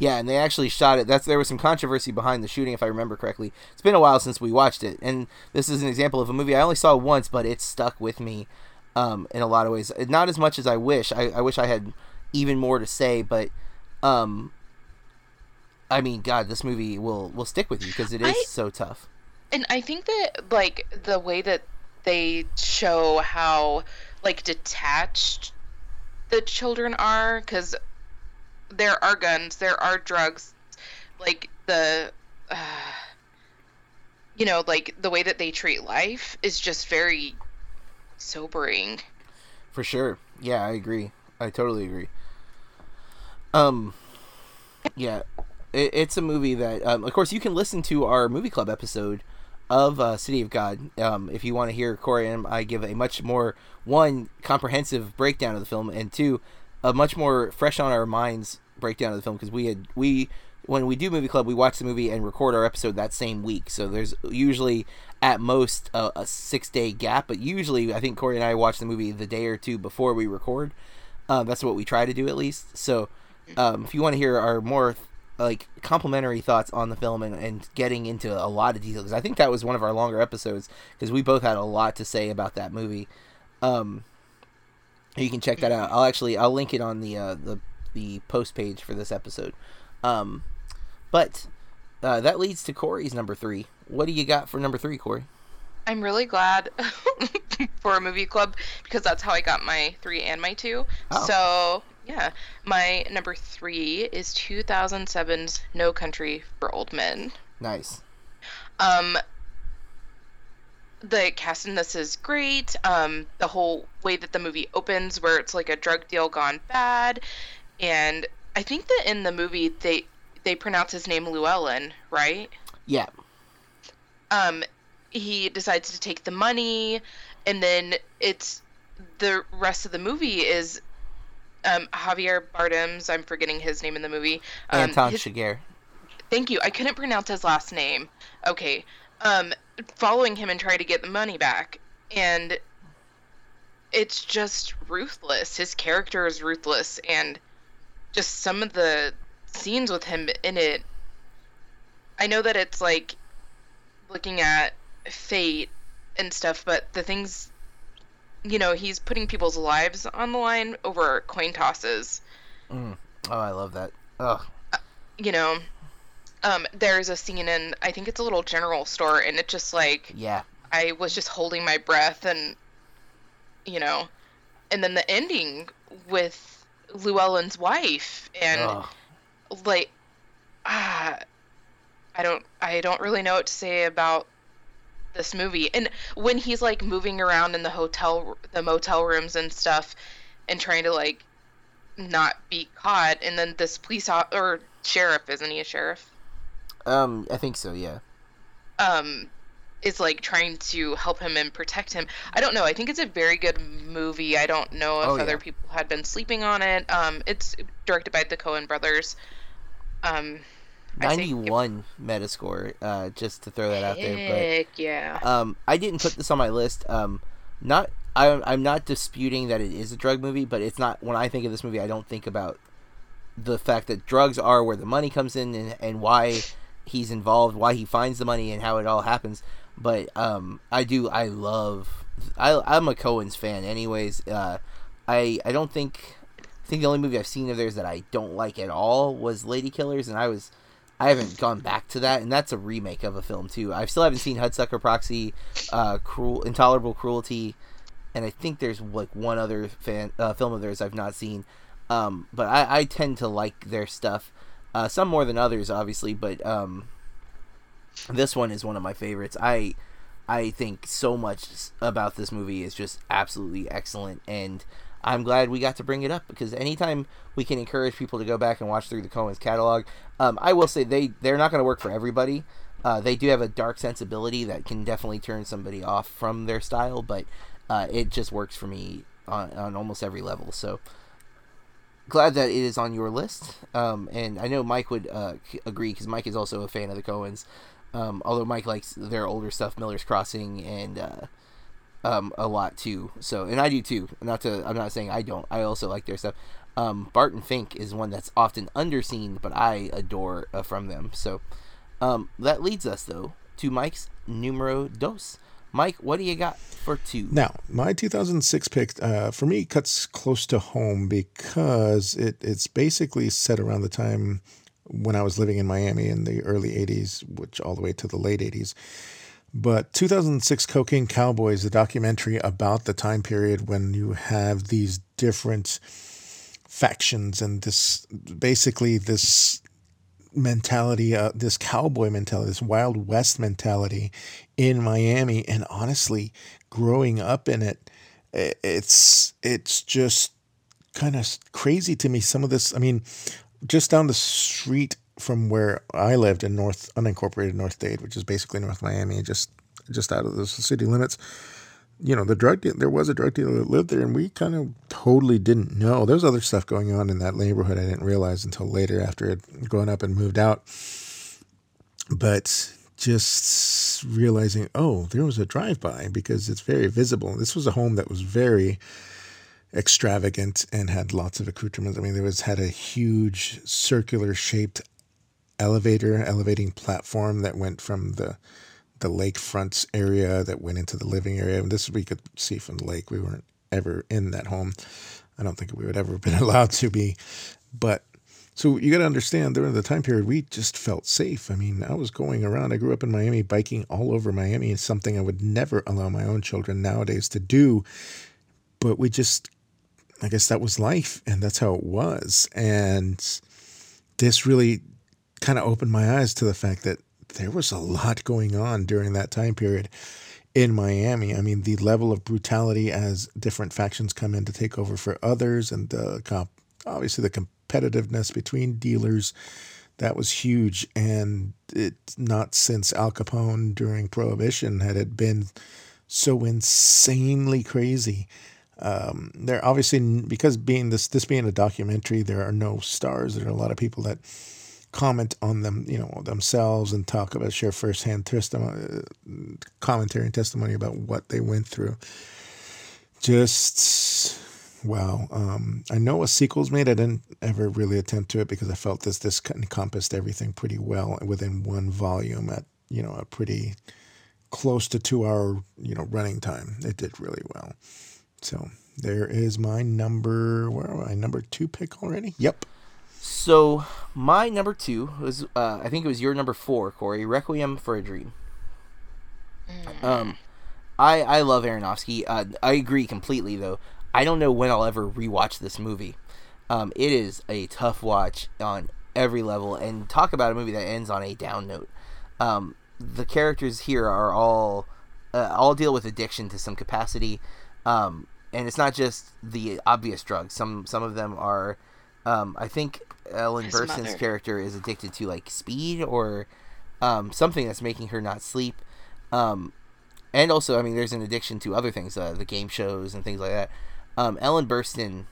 Yeah, and they actually shot it. That's there was some controversy behind the shooting, if I remember correctly. It's been a while since we watched it, and this is an example of a movie I only saw once, but it stuck with me um, in a lot of ways. Not as much as I wish. I, I wish I had even more to say, but um, I mean, God, this movie will will stick with you because it is I- so tough. And I think that like the way that they show how like detached the children are because there are guns, there are drugs, like the uh, you know like the way that they treat life is just very sobering. For sure. Yeah, I agree. I totally agree. Um, yeah, it, it's a movie that, um, of course, you can listen to our movie club episode of uh, City of God. Um, if you want to hear Corey and I give a much more one comprehensive breakdown of the film, and two, a much more fresh on our minds breakdown of the film because we had we when we do movie club we watch the movie and record our episode that same week. So there's usually at most a, a six day gap but usually i think corey and i watch the movie the day or two before we record. Um, that's what we try to do at least. So um, if you want to hear our more like complimentary thoughts on the film and, and getting into a lot of detail because i think that was one of our longer episodes because we both had a lot to say about that movie. Um, you can check that out. I'll actually i'll link it on the uh, the the post page for this episode. Um, but uh, that leads to corey's number three. What do you got for number three corey? I'm really glad for a movie club because that's how I got my three and my two. Oh. So yeah, my number three is 2007's No Country for Old Men. nice Um, the cast in this is great. Um, the whole way that the movie opens, where it's like a drug deal gone bad, and I think that in the movie they they pronounce his name Llewellyn, right? yeah um he decides to take the money and then it's the rest of the movie is um Javier Bardem's I'm forgetting his name in the movie. Um, anton his- Chigurh. thank you. I couldn't pronounce his last name. Okay. Um following him and trying to get the money back. And it's just ruthless. His character is ruthless. And just some of the scenes with him in it I know that it's like looking at fate and stuff, but the things, you know, he's putting people's lives on the line over coin tosses. oh i love that oh You know, um, there's a scene in I think it's a little general store, and it just like yeah I was just holding my breath, and you know, and then the ending with Llewellyn's wife, and oh. like ah i don't i don't really know what to say about this movie and when he's like moving around in the hotel the motel rooms and stuff and trying to like not be caught and then this police or sheriff isn't he a sheriff um i think so yeah um is like trying to help him and protect him. I don't know. I think it's a very good movie. I don't know if Oh, yeah. other people had been sleeping on it. Um, it's directed by the Coen brothers. Um, I think it- 91 Metascore, uh, just to throw that out there. Heck yeah. Um, I didn't put this on my list. Um, not I'm, I'm not disputing that it is a drug movie, but it's not. When I think of this movie, I don't think about the fact that drugs are where the money comes in and, and why he's involved, why he finds the money, and how it all happens. But um, I do. I love. I, I'm a Coen's fan, anyways. Uh, I I don't think. I think the only movie I've seen of theirs that I don't like at all was Lady Killers, and I was. I haven't gone back to that, and that's a remake of a film too. I still haven't seen Hudsucker Proxy, uh, Cruel, Intolerable Cruelty, and I think there's like one other fan uh, film of theirs I've not seen. Um, but I, I tend to like their stuff, uh, some more than others, obviously. But um, this one is one of my favorites. I I think so much about this movie is just absolutely excellent, and I'm glad we got to bring it up because anytime we can encourage people to go back and watch through the Coen's catalog, um, I will say they they're not going to work for everybody. Uh, they do have a dark sensibility that can definitely turn somebody off from their style, but uh, it just works for me on, on almost every level. So glad that it is on your list. Um, and I know Mike would uh, agree because Mike is also a fan of the Coens. Um, although Mike likes their older stuff, Miller's Crossing, and uh, um, a lot too. So, and I do too. Not to, I'm not saying I don't. I also like their stuff. Um, Barton Fink is one that's often underseen, but I adore uh, from them. So, um, that leads us though to Mike's numero dos. Mike, what do you got for two? Now, my 2006 pick uh, for me cuts close to home because it, it's basically set around the time when I was living in Miami in the early 80s, which all the way to the late 80s. But 2006 Cocaine Cowboys, a documentary about the time period when you have these different factions and this basically this mentality, uh, this cowboy mentality, this Wild West mentality in Miami. And honestly, growing up in it, it's it's just kind of crazy to me. Some of this, I mean, just down the street from where I lived in North unincorporated North Dade, which is basically North Miami, just just out of the city limits. You know, the drug there was a drug dealer that lived there, and we kind of totally didn't know. There's other stuff going on in that neighborhood I didn't realize until later after had grown up and moved out. But just realizing, oh, there was a drive by because it's very visible. This was a home that was very extravagant and had lots of accoutrements. I mean, there was had a huge circular shaped elevator, elevating platform that went from the the lakefront area that went into the living area. And this we could see from the lake. We weren't ever in that home. I don't think we would ever have been allowed to be. But so you got to understand during the time period, we just felt safe. I mean, I was going around. I grew up in Miami, biking all over Miami. It's something I would never allow my own children nowadays to do. But we just, I guess that was life, and that's how it was. And this really kind of opened my eyes to the fact that there was a lot going on during that time period in Miami. I mean, the level of brutality as different factions come in to take over for others, and the comp- obviously the competitiveness between dealers that was huge. And it's not since Al Capone during Prohibition had it been so insanely crazy. Um, there obviously because being this this being a documentary, there are no stars. There are a lot of people that comment on them, you know, themselves and talk about share firsthand testimony, commentary and testimony about what they went through. Just wow. Um, I know a sequel's made. I didn't ever really attempt to it because I felt this this encompassed everything pretty well within one volume at you know a pretty close to two hour you know running time. It did really well. So there is my number. Where am I? Number two pick already? Yep. So my number two was uh, I think it was your number four, Corey. Requiem for a Dream. Um, I I love Aronofsky. Uh, I agree completely though. I don't know when I'll ever rewatch this movie. Um, it is a tough watch on every level, and talk about a movie that ends on a down note. Um, the characters here are all uh, all deal with addiction to some capacity, um, and it's not just the obvious drugs. Some some of them are. Um, I think Ellen His Burstyn's mother. character is addicted to like speed or um, something that's making her not sleep. Um, and also, I mean, there's an addiction to other things, uh, the game shows and things like that. Um, Ellen Burstyn,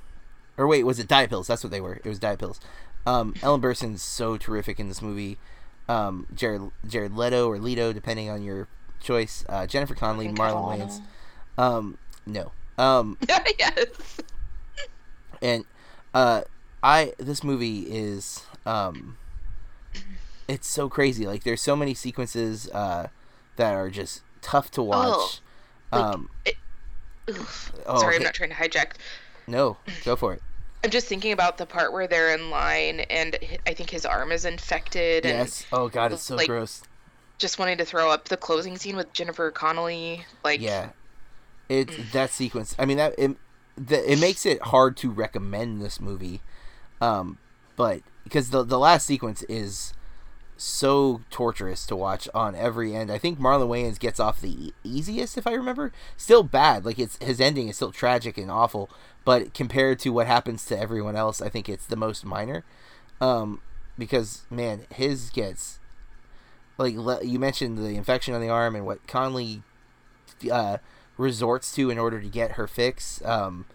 or wait, was it Diet Pills? That's what they were. It was Diet Pills. Um, Ellen Burstyn's so terrific in this movie. Um, Jared Jared Leto or Leto, depending on your choice. Uh, Jennifer Connelly, Marlon. Wayans. Um, no. Um, yes. and uh i this movie is um it's so crazy. Like there's so many sequences uh that are just tough to watch. like, um Oof. oh, Sorry, I'm not trying to hijack. no go for it. I'm just thinking about the part where they're in line and I think his arm is infected and yes. Oh god it's so like, gross. just wanting to throw up the closing scene with Jennifer Connelly. Like, yeah. It that sequence. I mean that it, the, it makes it hard to recommend this movie um but because the the last sequence is so torturous to watch on every end. I think Marlon Wayans gets off the easiest, if I remember. Still bad, like it's his ending is still tragic and awful, but compared to what happens to everyone else, I think it's the most minor. Um, because man, his gets like you mentioned the infection on the arm and what Connelly uh, resorts to in order to get her fix. Um,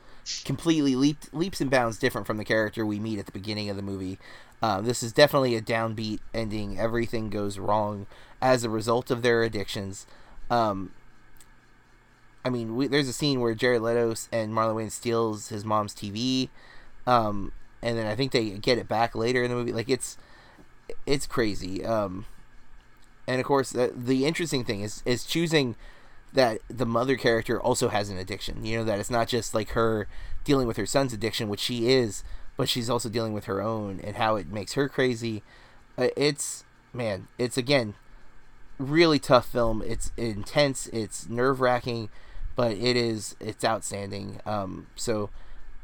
completely leap, leaps and bounds different from the character we meet at the beginning of the movie. Um, this is definitely a downbeat ending. Everything goes wrong as a result of their addictions. Um, I mean, we, there's a scene where Jared Leto and Marlon Wayans steals his mom's TV, um, and then I think they get it back later in the movie. Like it's it's crazy. Um, and of course, the, the interesting thing is is choosing that the mother character also has an addiction. You know that it's not just like her dealing with her son's addiction, which she is, but she's also dealing with her own and how it makes her crazy. Uh, It's man, it's again really tough film. It's intense. It's nerve wracking, but it is it's outstanding. Um, so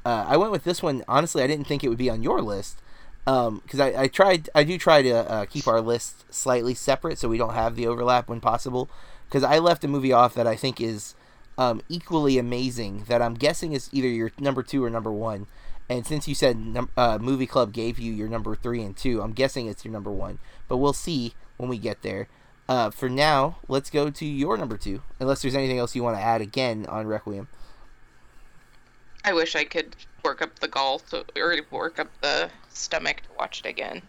uh, I went with this one. Honestly, I didn't think it would be on your list because I, I tried. I do try to uh, keep our list slightly separate so we don't have the overlap when possible. Because I left a movie off that I think is um, equally amazing. That I'm guessing is either your number two or number one. And since you said num- uh, Movie Club gave you your number three and two, I'm guessing it's your number one. But we'll see when we get there. Uh, for now, let's go to your number two. Unless there's anything else you want to add again on Requiem. I wish I could work up the gall to, or work up the stomach to watch it again.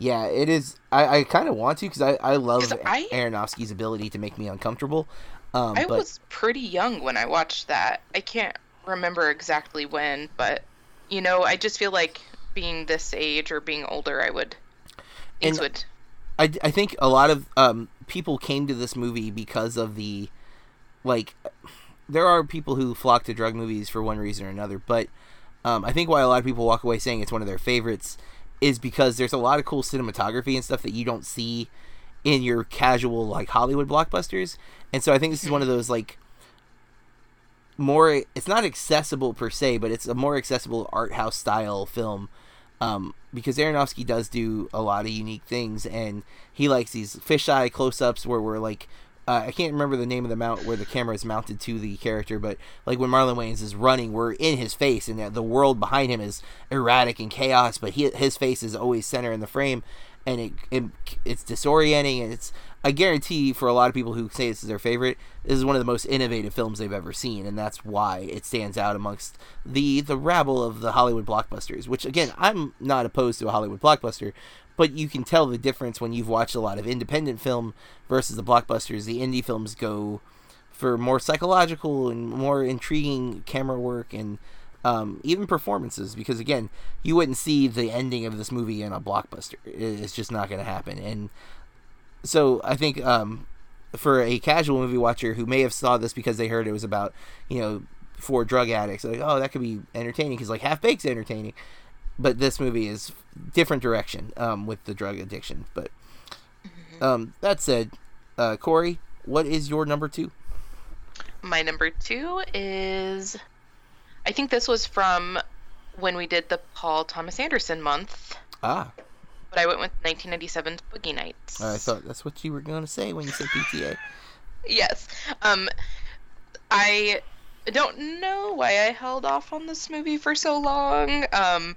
Yeah, it is. I, I kind of want to because I, I love I- Aronofsky's ability to make me uncomfortable. Um, I but was pretty young when I watched that. I can't remember exactly when, but you know, I just feel like being this age or being older, I would things And- would I, I think a lot of um, people came to this movie because of the like there are people who flock to drug movies for one reason or another but um, i think why a lot of people walk away saying it's one of their favorites is because there's a lot of cool cinematography and stuff that you don't see in your casual like hollywood blockbusters. And so i think this is one of those like more it's not accessible per se but it's a more accessible art house style film um, because Aronofsky does do a lot of unique things, and he likes these fisheye close-ups where we're like, uh, I can't remember the name of the mount where the camera is mounted to the character, but like when Marlon Wayans is running, we're in his face, and the world behind him is erratic and chaos, but he, his face is always center in the frame, and it, it it's disorienting, and it's I guarantee for a lot of people who say this is their favorite, this is one of the most innovative films they've ever seen, and that's why it stands out amongst the the rabble of the Hollywood blockbusters. Which again, I'm not opposed to a Hollywood blockbuster, but you can tell the difference when you've watched a lot of independent film versus the blockbusters. The indie films go for more psychological and more intriguing camera work and um, even performances because again you wouldn't see the ending of this movie in a blockbuster. It's just not going to happen. And so I think um, for a casual movie watcher who may have saw this because they heard it was about you know four drug addicts like oh that could be entertaining because like half baked's entertaining but this movie is different direction um, with the drug addiction but um, that said uh, Corey what is your number two My number two is, I think this was from when we did the Paul Thomas Anderson month, ah but I went with 1997's Boogie Nights. I thought that's what you were going to say when you said PTA Yes. Um, I don't know why I held off on this movie for so long. Um,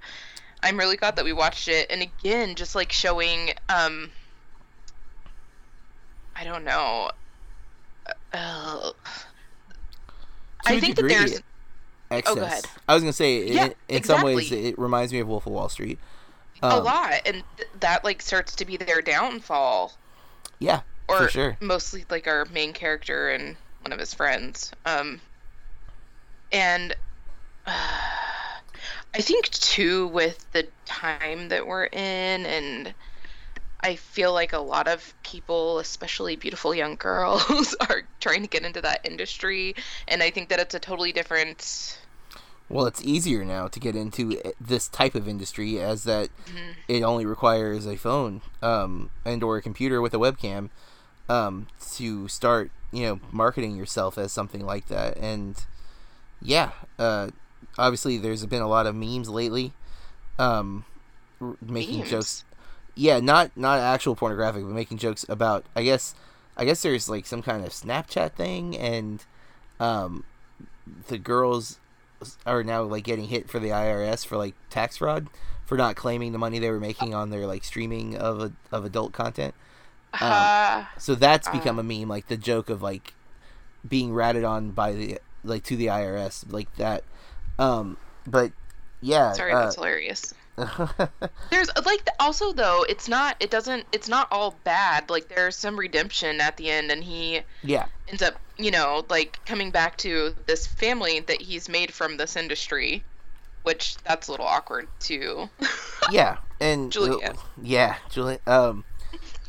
I'm really glad that we watched it, and again, just like showing, um, I don't know, uh, I a think degree, that there's excess. Oh, go ahead. I was gonna say, Yeah, in, in some ways, it reminds me of Wolf of Wall Street. a Um, lot, and th- that like starts to be their downfall. Yeah, or for sure. mostly like our main character and one of his friends. Um, and uh, I think too with the time that we're in, and I feel like a lot of people, especially beautiful young girls, are trying to get into that industry, and I think that it's a totally different. Well, it's easier now to get into this type of industry as that Mm-hmm. it only requires a phone um, and or a computer with a webcam um, to start, you know, marketing yourself as something like that. And yeah, uh, obviously there's been a lot of memes lately, um, making Memes? jokes. Yeah, not not actual pornographic, but making jokes about. I guess I guess there's like some kind of Snapchat thing, and um, the girls are now like getting hit for the IRS for like tax fraud for not claiming the money they were making on their like streaming of a, of adult content. Uh, So that's become a meme, like the joke of like being ratted on by the like to the IRS, like that. Um, but yeah, sorry, uh, that's hilarious. There's like also though, it's not. It doesn't. It's not all bad. Like there's some redemption at the end, and he yeah, ends up, you know, like coming back to this family that he's made from this industry, which that's a little awkward too. yeah, and Juliet. yeah, Juliet. Um,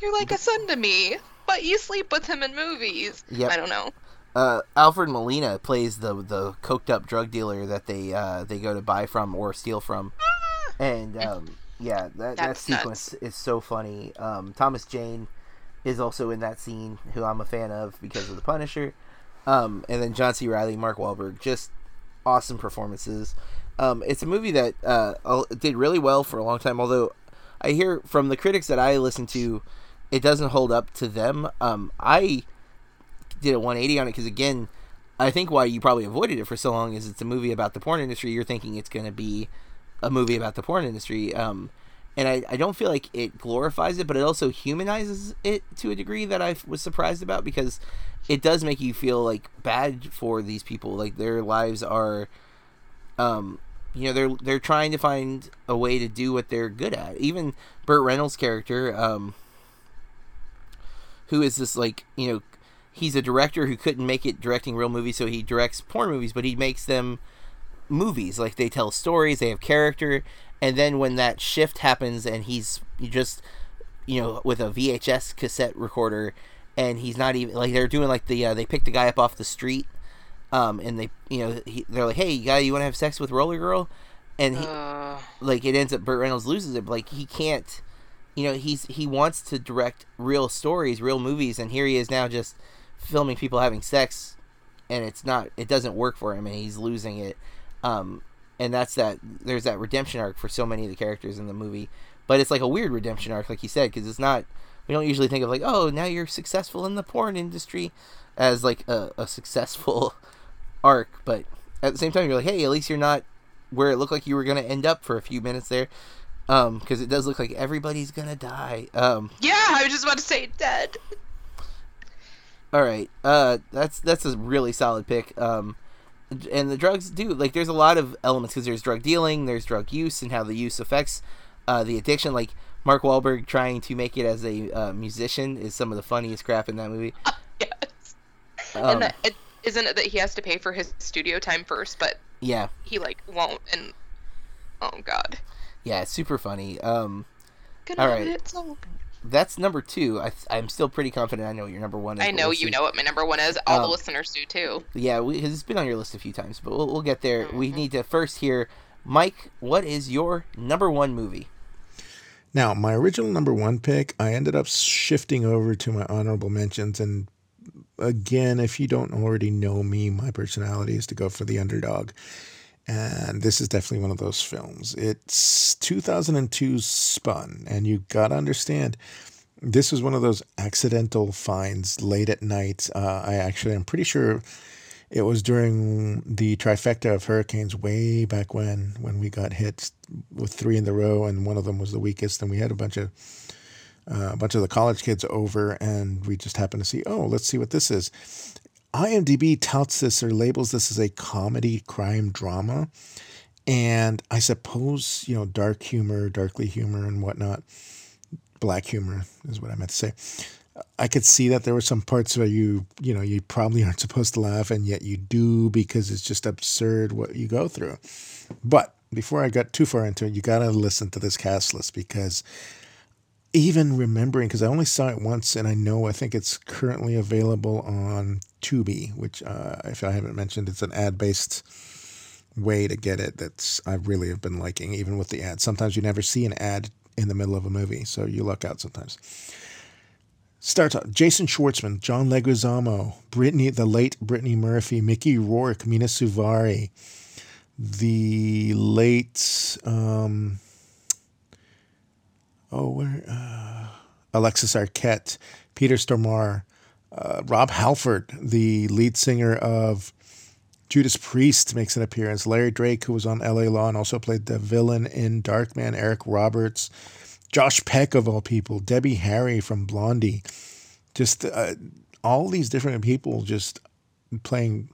You're like a son to me, but you sleep with him in movies. Yep. I don't know. Uh, Alfred Molina plays the the coked up drug dealer that they uh, they go to buy from or steal from, and um, yeah, that that sequence is so funny. Um, Thomas Jane is also in that scene, who I'm a fan of because of the Punisher, um, and then John C. Reilly, Mark Wahlberg, just awesome performances. Um, it's a movie that uh, did really well for a long time, although I hear from the critics that I listen to, it doesn't hold up to them. Um, I did a 180 on it because again i think why you probably avoided it for so long is it's a movie about the porn industry. You're thinking it's going to be a movie about the porn industry um, and I, I don't feel like it glorifies it but it also humanizes it to a degree that i was surprised about because it does make you feel like bad for these people. Like their lives are um you know they're they're trying to find a way to do what they're good at. Even burt reynolds character um who is this like you know he's a director who couldn't make it directing real movies so he directs porn movies but he makes them movies. Like they tell stories they have character and then when that shift happens and he's just you know with a vhs cassette recorder and he's not even like they're doing like the uh, they pick the guy up off the street um and they you know he, they're like hey guy you want to have sex with roller girl? And he Uh, like it ends up Burt Reynolds loses it, like he can't you know, he's he wants to direct real stories, real movies, and here he is now just filming people having sex and it's not it doesn't work for him and he's losing it. Um and that's that there's that redemption arc for so many of the characters in the movie. But it's like a weird redemption arc like you said because it's not we don't usually think of like, "Oh, now you're successful in the porn industry" as like a, a successful arc, but at the same time you're like, "Hey, at least you're not where it looked like you were going to end up for a few minutes there um because it does look like everybody's gonna die um yeah, I was just about to say dead. all right. Uh that's that's a really solid pick. Um and the drugs do like there's a lot of elements because there's drug dealing there's drug use and how the use affects uh the addiction. Like mark Wahlberg trying to make it as a uh, musician is some of the funniest crap in that movie. Yes. um, and that, it, isn't it that he has to pay for his studio time first, but yeah. he like won't and oh god. yeah it's super funny. Um Good All right. It's all- that's number two I, i'm still pretty confident i know what your number one is I know we'll you see. know what my number one is. All the Um, listeners do too. Yeah, we, 'cause it's been on your list a few times, but we'll, we'll get there. We need to first hear, Mike, what is your number one movie? Now, my original number one pick, I ended up shifting over to my honorable mentions. And again, if you don't already know me, my personality is to go for the underdog. And this is definitely one of those films. It's 2002's Spun. And you got to understand, this was one of those accidental finds late at night. Uh, I actually, I'm pretty sure it was during the trifecta of hurricanes way back when, when we got hit with three in the row, and one of them was the weakest. And we had a bunch of uh, a bunch of the college kids over, and we just happened to see, oh, let's see what this is. IMDb touts this or labels this as a comedy crime drama. And I suppose, you know, dark humor, darkly humor, and whatnot, black humor is what I meant to say. I could see that there were some parts where you, you know, you probably aren't supposed to laugh, and yet you do because it's just absurd what you go through. But before I got too far into it, you got to listen to this cast list because even remembering, because I only saw it once, and I know I think it's currently available on Tubi, which, uh, if I haven't mentioned, it's an ad based way to get it that's I really have been liking, even with the ads. Sometimes you never see an ad in the middle of a movie, so you luck out sometimes. Starts out Jason Schwartzman, John Leguizamo, Brittany, the late Brittany Murphy, Mickey Rourke, Mena Suvari, the late um, oh where uh, Alexis Arquette, Peter Stormare, uh, Rob Halford, the lead singer of Judas Priest makes an appearance. Larry Drake, who was on LA Law and also played the villain in Darkman, Eric Roberts, Josh Peck of all people, Debbie Harry from Blondie, just uh, all these different people just playing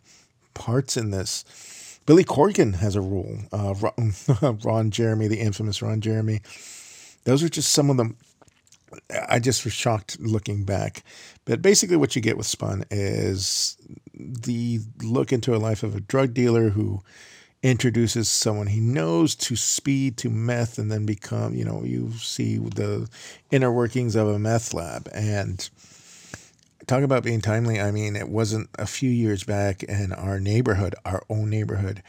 parts in this. Billy Corgan has a role. Uh, Ron, Ron Jeremy, the infamous Ron Jeremy. Those are just some of them. I just was shocked looking back. But basically, what you get with Spun is the look into a life of a drug dealer who introduces someone he knows to speed to meth and then become you know you see the inner workings of a meth lab and talk about being timely i mean it wasn't a few years back in our neighborhood our own neighborhood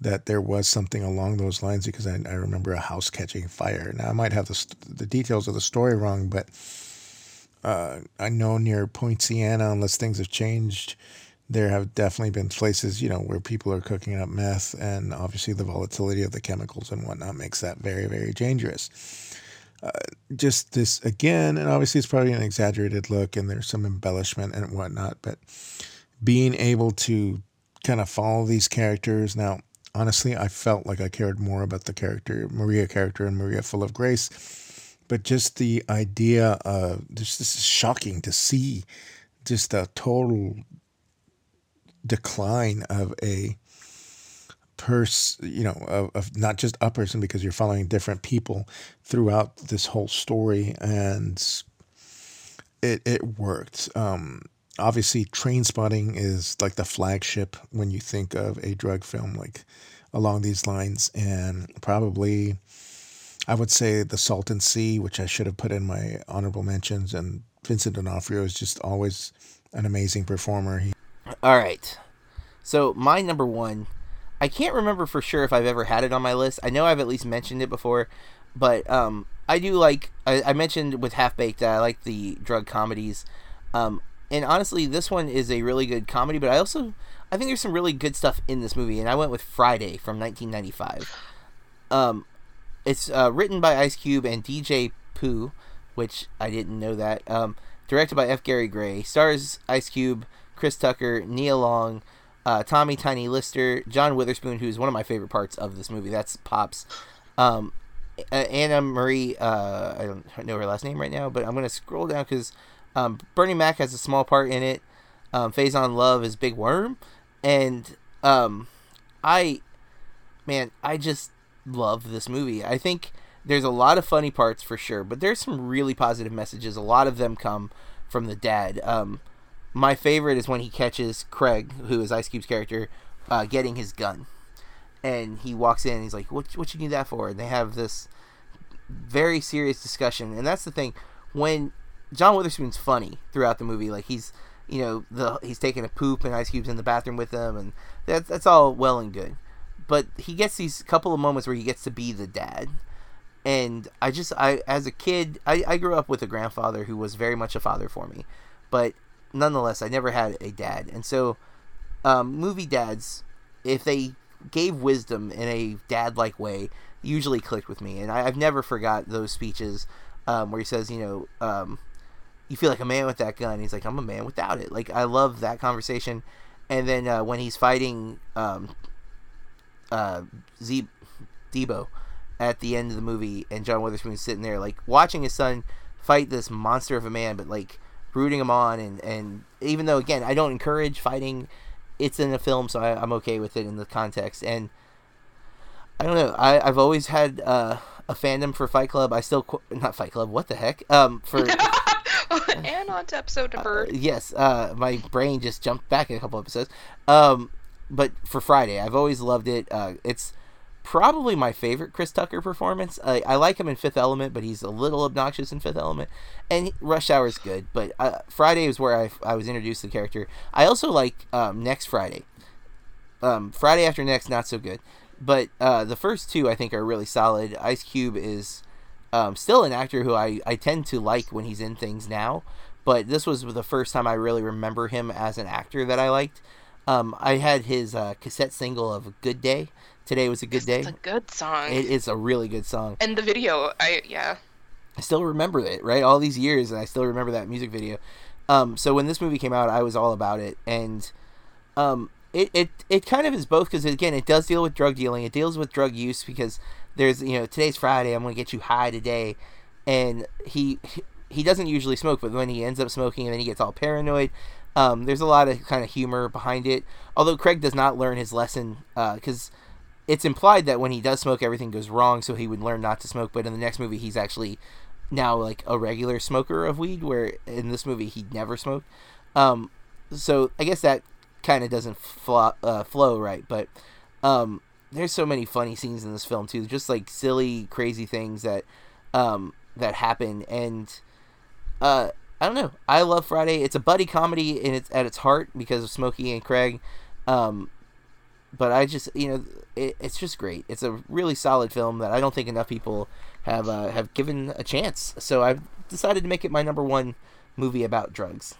that there was something along those lines because i, I remember a house catching fire now i might have the, the details of the story wrong but uh, i know near poinciana unless things have changed there have definitely been places, you know, where people are cooking up meth, and obviously the volatility of the chemicals and whatnot makes that very, very dangerous. Uh, just this again, and obviously it's probably an exaggerated look, and there's some embellishment and whatnot, but being able to kind of follow these characters now. Honestly, I felt like I cared more about the character, Maria character, and Maria Full of Grace, but just the idea of this, this is shocking to see just a total decline of a person, you know, of, of not just a person because you're following different people throughout this whole story, and it it worked. Um, obviously, Trainspotting is like the flagship when you think of a drug film, like along these lines, and probably. I would say the Salton Sea, which I should have put in my honorable mentions, and Vincent D'Onofrio is just always an amazing performer. He All right. So my number one, I can't remember for sure if I've ever had it on my list. I know I've at least mentioned it before, but um, I do like. I, I mentioned with Half Baked that I like the drug comedies, um, and honestly, this one is a really good comedy. But I also I think there's some really good stuff in this movie, and I went with Friday from 1995. Um, it's uh, written by Ice Cube and DJ Pooh, which I didn't know that. Um, directed by F. Gary Gray, stars Ice Cube, Chris Tucker, Nia Long, uh, Tommy Tiny Lister, John Witherspoon, who's one of my favorite parts of this movie. That's Pops. Um, Anna Marie, uh, I don't know her last name right now, but I'm gonna scroll down because um, Bernie Mac has a small part in it. Um, Faison Love is Big Worm, and um, I, man, I just love this movie. I think there's a lot of funny parts for sure, but there's some really positive messages. A lot of them come from the dad. Um, my favorite is when he catches Craig, who is Ice Cube's character, uh, getting his gun, and he walks in. and He's like, "What? What you need that for?" And they have this very serious discussion. And that's the thing when John Witherspoon's funny throughout the movie. Like he's, you know, the he's taking a poop and Ice Cube's in the bathroom with him, and that's that's all well and good. But he gets these couple of moments where he gets to be the dad. And I just, I as a kid, I, I grew up with a grandfather who was very much a father for me. But nonetheless, I never had a dad, and so um, movie dads, if they gave wisdom in a dad-like way, usually clicked with me, and I, have never forgot those speeches um, where he says, you know, um, you feel like a man with that gun. He's like, I'm a man without it. Like I love that conversation, and then uh, when he's fighting um, uh, Z- Debo at the end of the movie, and John Witherspoon's sitting there like watching his son fight this monster of a man, but like rooting him on, and and even though again I don't encourage fighting, it's in a film, so I, I'm okay with it in the context. And I don't know, I I've always had uh, a fandom for Fight Club. I still qu- not Fight Club. What the heck? Um, for and on to episode number. yes, uh, my brain just jumped back a couple episodes. Um, but for Friday, I've always loved it. Uh, it's probably my favorite Chris Tucker performance. I, I like him in Fifth Element, but he's a little obnoxious in Fifth Element. And Rush Hour is good, but uh, Friday is where I, I was introduced to the character. I also like um, Next Friday. Um, Friday After Next, not so good. But uh, the first two, I think, are really solid. Ice Cube is um, still an actor who I, I tend to like when he's in things now. But this was the first time I really remember him as an actor that I liked. Um, I had his uh, cassette single of "Good Day." Today was a good day. It's a good song. It is a really good song. and the video, I yeah. I still remember it, right? All these years, and I still remember that music video. Um, so when this movie came out, I was all about it, and um, it, it it kind of is both because again, it does deal with drug dealing. It deals with drug use because there's you know today's Friday. I'm gonna get you high today, and he he doesn't usually smoke, but when he ends up smoking, and then he gets all paranoid. Um, there's a lot of kind of humor behind it. Although Craig does not learn his lesson because it's implied that when he does smoke, everything goes wrong, so he would learn not to smoke. But in the next movie, he's actually now like a regular smoker of weed, where in this movie he never smoked. Um, so I guess that kind of doesn't flo- uh, flow right, but um, there's so many funny scenes in this film too, just like silly, crazy things that um, that happen, and uh, I don't know. I love Friday. It's a buddy comedy and its at its heart because of Smokey and Craig. Um, but I just you know it, it's just great. It's a really solid film that I don't think enough people have uh, have given a chance. So I've decided to make it my number one movie about drugs.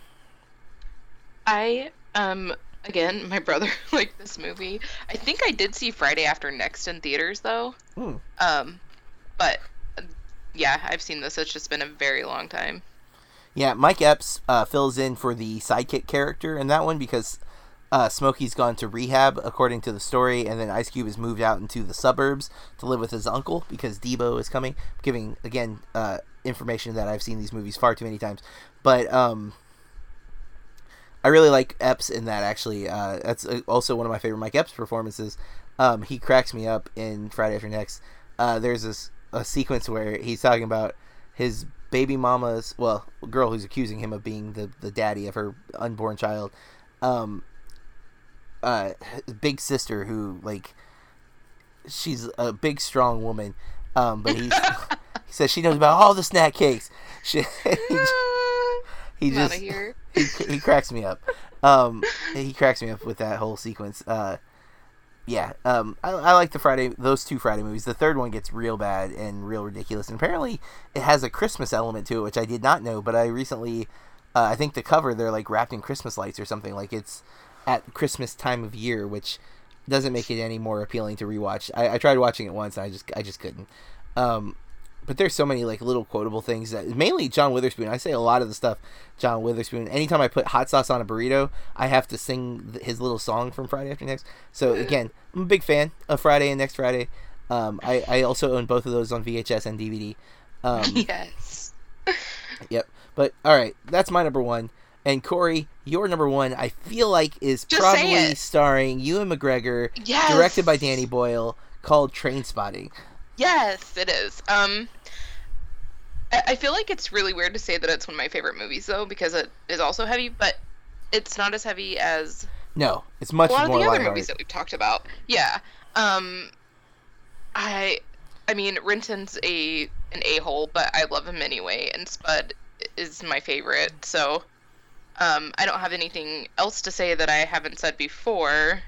I um again, my brother liked this movie. I think I did see Friday After Next in theaters though. Hmm. Um, but uh, yeah, I've seen this. It's just been a very long time. Yeah, Mike Epps uh, fills in for the sidekick character in that one because uh, Smokey's gone to rehab, according to the story, and then Ice Cube has moved out into the suburbs to live with his uncle because Debo is coming. Giving again uh, information that I've seen these movies far too many times, but um, I really like Epps in that. Actually, uh, that's uh, also one of my favorite Mike Epps performances. Um, he cracks me up in Friday After Next. Uh, there's this a sequence where he's talking about his baby mama's well girl who's accusing him of being the, the daddy of her unborn child um uh big sister who like she's a big strong woman um but he's he says she knows about all the snack cakes she, he, just- he just here. He, he cracks me up um he cracks me up with that whole sequence uh yeah, um, I, I like the Friday, those two Friday movies. The third one gets real bad and real ridiculous, and apparently it has a Christmas element to it, which I did not know. But I recently, uh, I think the cover they're like wrapped in Christmas lights or something. Like it's at Christmas time of year, which doesn't make it any more appealing to rewatch. I, I tried watching it once, and I just I just couldn't. Um, but there's so many like little quotable things that mainly John Witherspoon. I say a lot of the stuff John Witherspoon. Anytime I put hot sauce on a burrito, I have to sing th- his little song from Friday After Next. So again, I'm a big fan of Friday and Next Friday. Um, I I also own both of those on VHS and DVD. Um, yes. Yep. But all right, that's my number one. And Corey, your number one, I feel like is Just probably starring Ewan McGregor, Yes. directed by Danny Boyle, called Trainspotting. Yes, it is. Um, I feel like it's really weird to say that it's one of my favorite movies though, because it is also heavy, but it's not as heavy as No, it's much a lot of more the other movies that we've talked about. Yeah. Um, I, I mean, Renton's a an a hole, but I love him anyway, and Spud is my favorite. So, um, I don't have anything else to say that I haven't said before.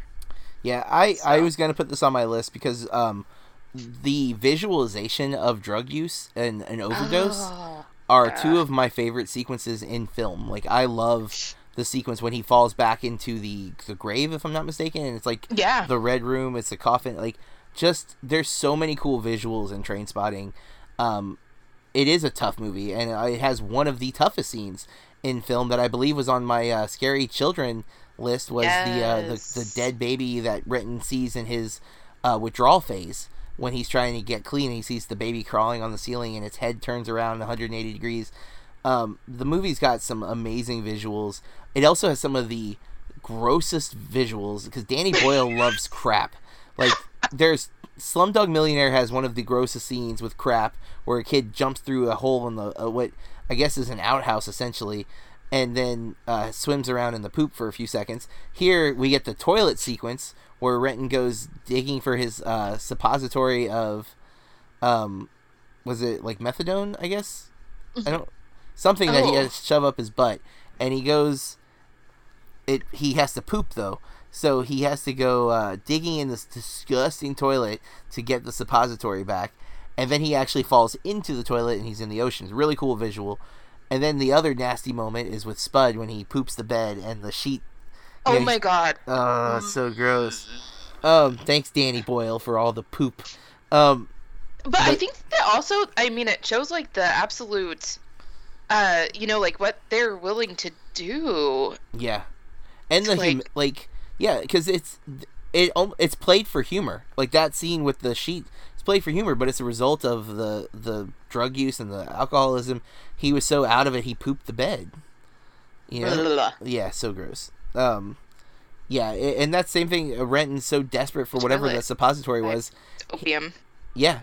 Yeah, I, I was gonna put this on my list because um, the visualization of drug use and an overdose Oh, are two of my favorite sequences in film. Like I love the sequence when he falls back into the the grave, if I'm not mistaken, and it's like Yeah. the red room, it's a coffin. Like just there's so many cool visuals in Trainspotting. Um, it is a tough movie, and it has one of the toughest scenes in film that I believe was on my uh, scary children list was the, uh, the the dead baby that Renton sees in his uh, withdrawal phase when he's trying to get clean. He sees the baby crawling on the ceiling, and its head turns around 180 degrees. Um, the movie's got some amazing visuals. It also has some of the grossest visuals because Danny Boyle loves crap. Like there's Slumdog Millionaire has one of the grossest scenes with crap where a kid jumps through a hole in the uh, what I guess is an outhouse essentially, and then uh, swims around in the poop for a few seconds. Here we get the toilet sequence where Renton goes digging for his uh, suppository of, um, was it like methadone? I guess I don't something that he Oh. has to shove up his butt, and he goes. It he has to poop though, so he has to go uh, digging in this disgusting toilet to get the suppository back, and then he actually falls into the toilet and he's in the ocean. It's a really cool visual. And then the other nasty moment is with Spud when he poops the bed and the sheet. Oh Yeah, my god. Oh, so gross. Um, thanks Danny Boyle for all the poop. Um, But, I think that also, I mean, it shows like the absolute, uh, you know, like what they're willing to do. Yeah, and the hum- Like- like yeah, because it's it it's played for humor. Like that scene with the sheet, it's played for humor, but it's a result of the the drug use and the alcoholism. He was so out of it, he pooped the bed. You know, yeah, so gross. Um, yeah, and that same thing. uh, Renton's so desperate for whatever the Toilet. suppository Right. was. Opium. Yeah,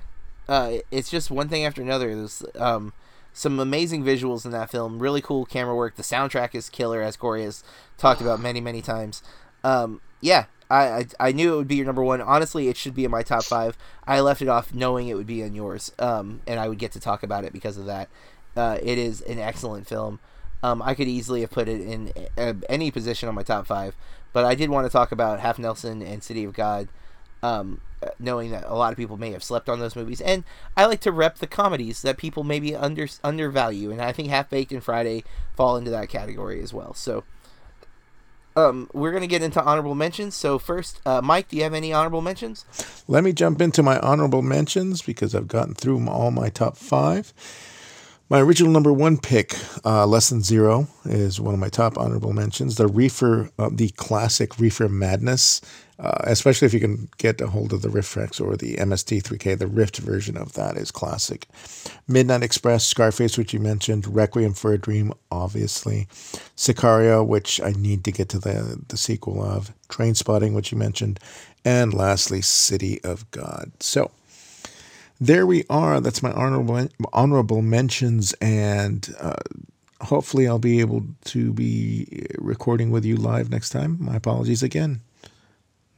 uh, it's just one thing after another. There's um, some amazing visuals in that film. Really cool camera work. The soundtrack is killer, as Corey has talked about many, many times. Um, yeah, I, I I knew it would be your number one. Honestly, it should be in my top five. I left it off knowing it would be in yours, um, and I would get to talk about it because of that. Uh, it is an excellent film. Um, I could easily have put it in uh, any position on my top five, but I did want to talk about Half Nelson and City of God um, knowing that a lot of people may have slept on those movies. And I like to rep the comedies that people maybe under undervalue, and I think Half Baked and Friday fall into that category as well. So, um, we're gonna get into honorable mentions. So first, uh, Mike, do you have any honorable mentions? Let me jump into my honorable mentions because I've gotten through all my top five. My original number one pick, uh, Less Than Zero, is one of my top honorable mentions. The Reefer, uh, the classic Reefer Madness, uh, especially if you can get a hold of the RiffTrax or the MST3K, the Rift version of that is classic. Midnight Express, Scarface, which you mentioned, Requiem for a Dream, obviously, Sicario, which I need to get to the the sequel of, Trainspotting, which you mentioned, and lastly, City of God. So there we are. That's my honorable honorable mentions, and uh, hopefully I'll be able to be recording with you live next time. My apologies again.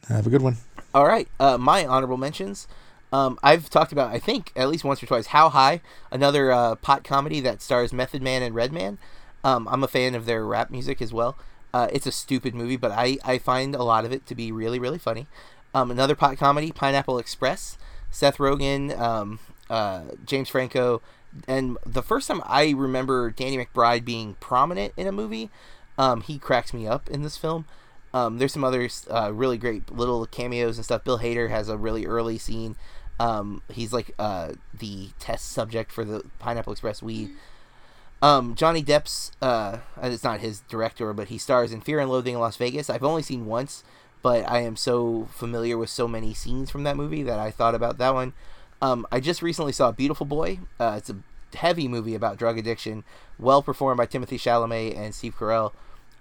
Have a good one. All right, uh, my honorable mentions. Um, I've talked about, I think, at least once or twice, How High, another uh, pot comedy that stars Method Man and Redman. Um, I'm a fan of their rap music as well. Uh, it's a stupid movie, but I, I find a lot of it to be really, really funny. Um, another pot comedy, Pineapple Express. Seth Rogen, um, uh, James Franco, and the first time I remember Danny McBride being prominent in a movie, um, he cracks me up in this film. Um, there's some other uh, really great little cameos and stuff. Bill Hader has a really early scene. Um, he's like uh, the test subject for the Pineapple Express weed. Um, Johnny Depp's uh, it's not his director, but he stars in Fear and Loathing in Las Vegas. I've only seen once, but I am so familiar with so many scenes from that movie that I thought about that one. Um, I just recently saw Beautiful Boy. Uh, it's a heavy movie about drug addiction, well performed by Timothy Chalamet and Steve Carell.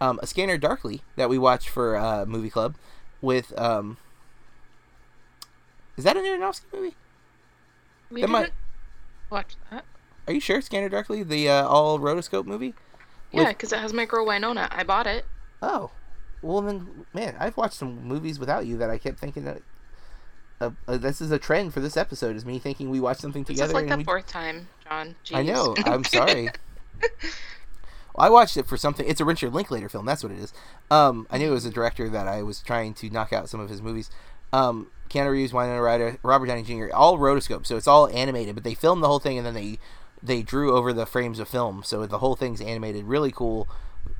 Um, a Scanner Darkly that we watched for uh, movie club with um, is that an Aronofsky movie? We That might- didn't watch that. Are you sure Scanner Darkly, the uh, all rotoscope movie? Yeah, With- because it has my girl Winona. I bought it. Oh, well then, man, I've watched some movies without you that I kept thinking that. Uh, uh, this is a trend for this episode: is me thinking we watched something This together. is like the we... fourth time, John. Jeez. I know. I'm sorry. Well, I watched it for something. It's a Richard Linklater film. That's what it is. Um, I knew it was a director that I was trying to knock out some of his movies. Um, Keanu Reeves, Winona Ryder, Robert Downey Jr. All rotoscope, so it's all animated. But they filmed the whole thing and then they they drew over the frames of film, so the whole thing's animated. Really cool,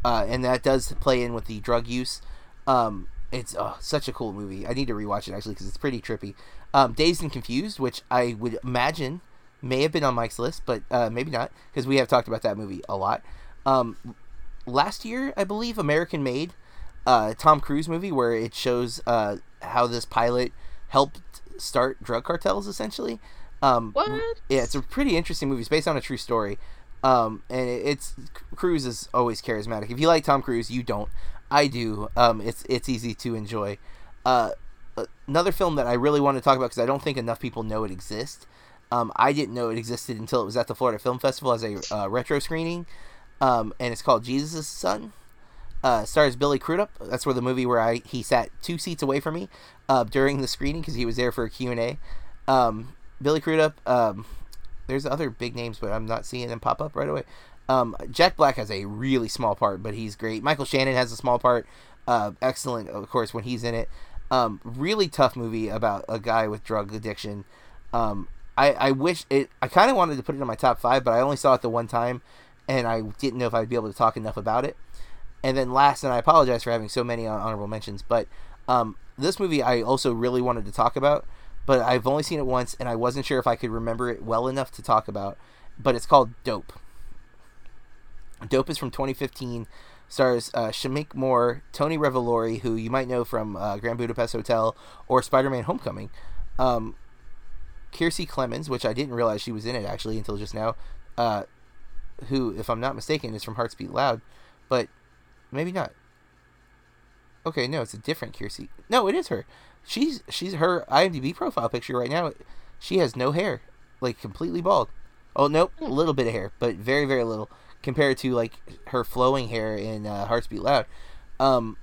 uh, and that does play in with the drug use. Um, it's oh, such a cool movie. I need to rewatch it actually because it's pretty trippy. Um, Dazed and Confused, which I would imagine may have been on Mike's list, but uh, maybe not because we have talked about that movie a lot. Um, last year, I believe, American Made, uh, Tom Cruise movie where it shows uh, how this pilot helped start drug cartels essentially. Um, What? Yeah, it's a pretty interesting movie. It's based on a true story. Um, and it's Cruise is always charismatic. If you like Tom Cruise, you don't. I do. Um, it's it's easy to enjoy. Uh, another film that I really want to talk about because I don't think enough people know it exists. Um, I didn't know it existed until it was at the Florida Film Festival as a uh, retro screening, um, and it's called Jesus' Son. Uh, stars Billy Crudup. That's where the movie where I he sat two seats away from me uh, during the screening because he was there for a Q and A. Um, Billy Crudup. There's other big names, but I'm not seeing them pop up right away. Um, Jack Black has a really small part, but he's great. Michael Shannon has a small part. Uh, excellent, of course, when he's in it. Um, really tough movie about a guy with drug addiction. Um, I, I wish it. I kind of wanted to put it in my top five, but I only saw it the one time, and I didn't know if I'd be able to talk enough about it. And then last, and I apologize for having so many honorable mentions, but um, this movie I also really wanted to talk about but I've only seen it once, and I wasn't sure if I could remember it well enough to talk about. But it's called Dope. Dope is from 2015. Stars uh, Shameik Moore, Tony Revolori, who you might know from uh, Grand Budapest Hotel or Spider-Man: Homecoming. Um, Kiersey Clemons, which I didn't realize she was in it actually until just now. Uh, who, if I'm not mistaken, is from Hearts Beat Loud, but maybe not. Okay, no, it's a different Kiersey. No, it is her she's she's her IMDb profile picture right now. She has no hair, like completely bald. Oh nope, a little bit of hair, but very very little compared to like her flowing hair in uh, Hearts Beat Loud. Um.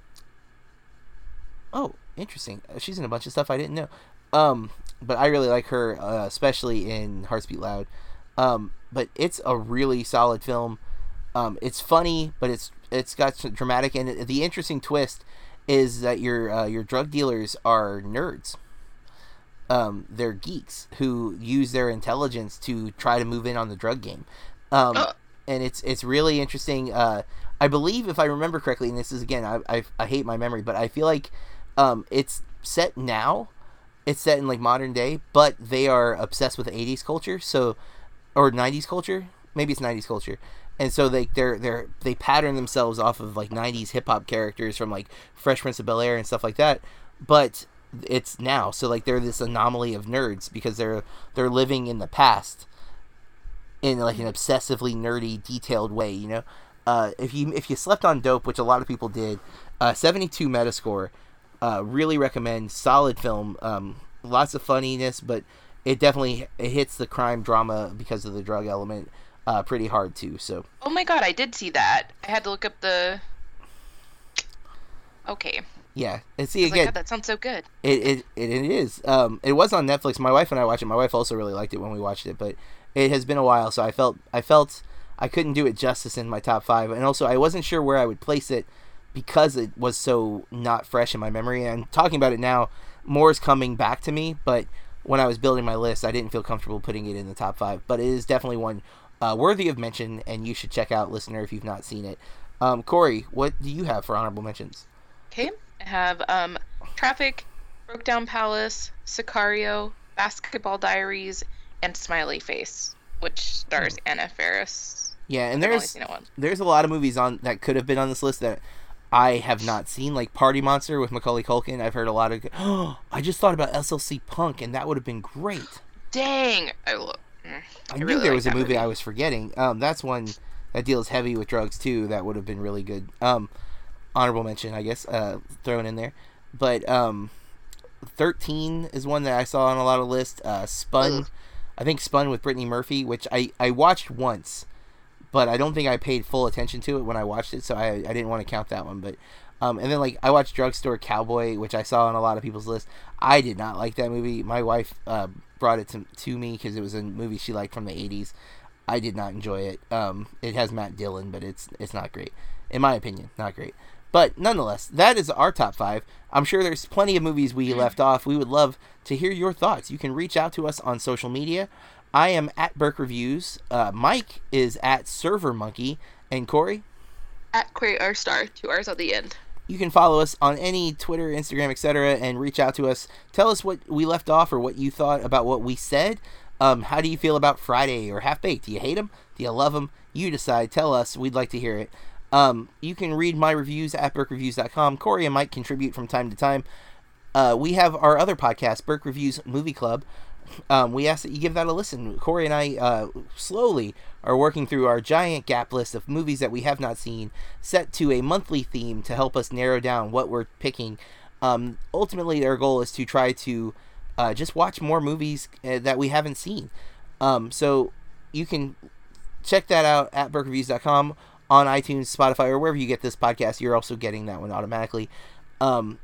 Oh, interesting. Uh, she's in a bunch of stuff I didn't know. Um, but I really like her, uh, especially in Hearts Beat Loud. Um, but it's a really solid film. Um, it's funny, but it's it's got some dramatic and the interesting twist is that your uh, your drug dealers are nerds. Um, they're geeks who use their intelligence to try to move in on the drug game. Um, and it's it's really interesting. Uh, I believe, if I remember correctly, and this is again, I, I, I hate my memory, but I feel like um, it's set now. It's set in like modern day, but they are obsessed with 80s culture, so or 90s culture. Maybe it's 90s culture and so they they're they're they pattern themselves off of like 90s hip hop characters from like Fresh Prince of Bel Air and stuff like that. But it's now. So like they're this anomaly of nerds because they're they're living in the past in like an obsessively nerdy detailed way you know? Uh, if you if you slept on dope which a lot of people did uh, 72 metascore uh, really recommend. Solid film. Um, lots of funniness but it definitely it hits the crime drama because of the drug element uh, pretty hard too. So. Oh my god, I did see that. I had to look up the. Okay. Yeah, and see again. Like, that sounds so good. It, it it it is. Um, it was on Netflix. My wife and I watched it. My wife also really liked it when we watched it, but it has been a while, so I felt I felt I couldn't do it justice in my top five, and also I wasn't sure where I would place it because it was so not fresh in my memory. And talking about it now, more is coming back to me, but when I was building my list, I didn't feel comfortable putting it in the top five. But it is definitely one uh, worthy of mention, and you should check out, listener, if you've not seen it. Um, Corey, what do you have for honorable mentions? Okay, I have um, Traffic, Broke Down Palace, Sicario, Basketball Diaries, and Smiley Face, which stars hmm. Anna Faris. Yeah, and there's there's a lot of movies on that could have been on this list that I have not seen, like Party Monster with Macaulay Culkin. I've heard a lot of. Oh, I just thought about SLC Punk, and that would have been great. Dang, I I, knew there was a movie, movie, I was forgetting. Um, that's one that deals heavy with drugs too. That would have been really good. Um, honorable mention, I guess, uh, thrown in there. But um, thirteen is one that I saw on a lot of lists. Uh, Spun. I think Spun with Brittany Murphy, which I I watched once, but I don't think I paid full attention to it when I watched it, so I I didn't want to count that one. But um, and then like I watched Drugstore Cowboy, which I saw on a lot of people's list. I did not like that movie. My wife uh, brought it to, to me because it was a movie she liked from the '80s. I did not enjoy it. Um, it has Matt Dillon, but it's it's not great, in my opinion. Not great. But nonetheless, that is our top five. I'm sure there's plenty of movies we left off. We would love to hear your thoughts. You can reach out to us on social media. I am at Burke Reviews. Uh, Mike is at Server Monkey, and Corey at Corey R Star. Two R's at the end. You can follow us on any Twitter, Instagram, etc., and reach out to us. Tell us what we left off or what you thought about what we said. Um, how do you feel about Friday or Half Baked? Do you hate them? Do you love them? You decide. Tell us. We'd like to hear it. Um, you can read my reviews at burkereviews.com. Corey and Mike contribute from time to time. Uh, we have our other podcast, Burke Reviews Movie Club. Um, we ask that you give that a listen. Corey and I uh, slowly are working through our giant gap list of movies that we have not seen, set to a monthly theme to help us narrow down what we're picking. Um, ultimately, our goal is to try to uh, just watch more movies uh, that we haven't seen. Um, so you can check that out at burkereviews.com on iTunes, Spotify, or wherever you get this podcast. You're also getting that one automatically. Um,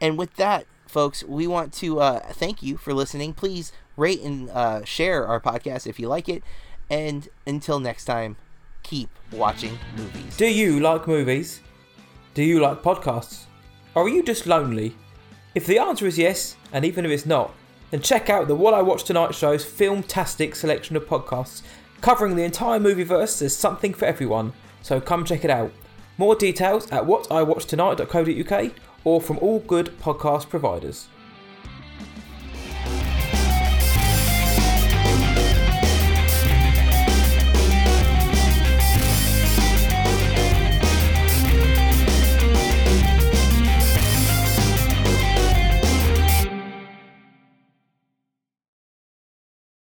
and with that, folks, we want to uh, thank you for listening. Please rate and uh, share our podcast if you like it. And until next time, keep watching movies. Do you like movies? Do you like podcasts? Or are you just lonely? If the answer is yes, and even if it's not, then check out the What I Watched Tonight show's filmtastic selection of podcasts covering the entire movieverse. There's something for everyone, so come check it out. More details at whatiwatchtonight.co.uk or from all good podcast providers.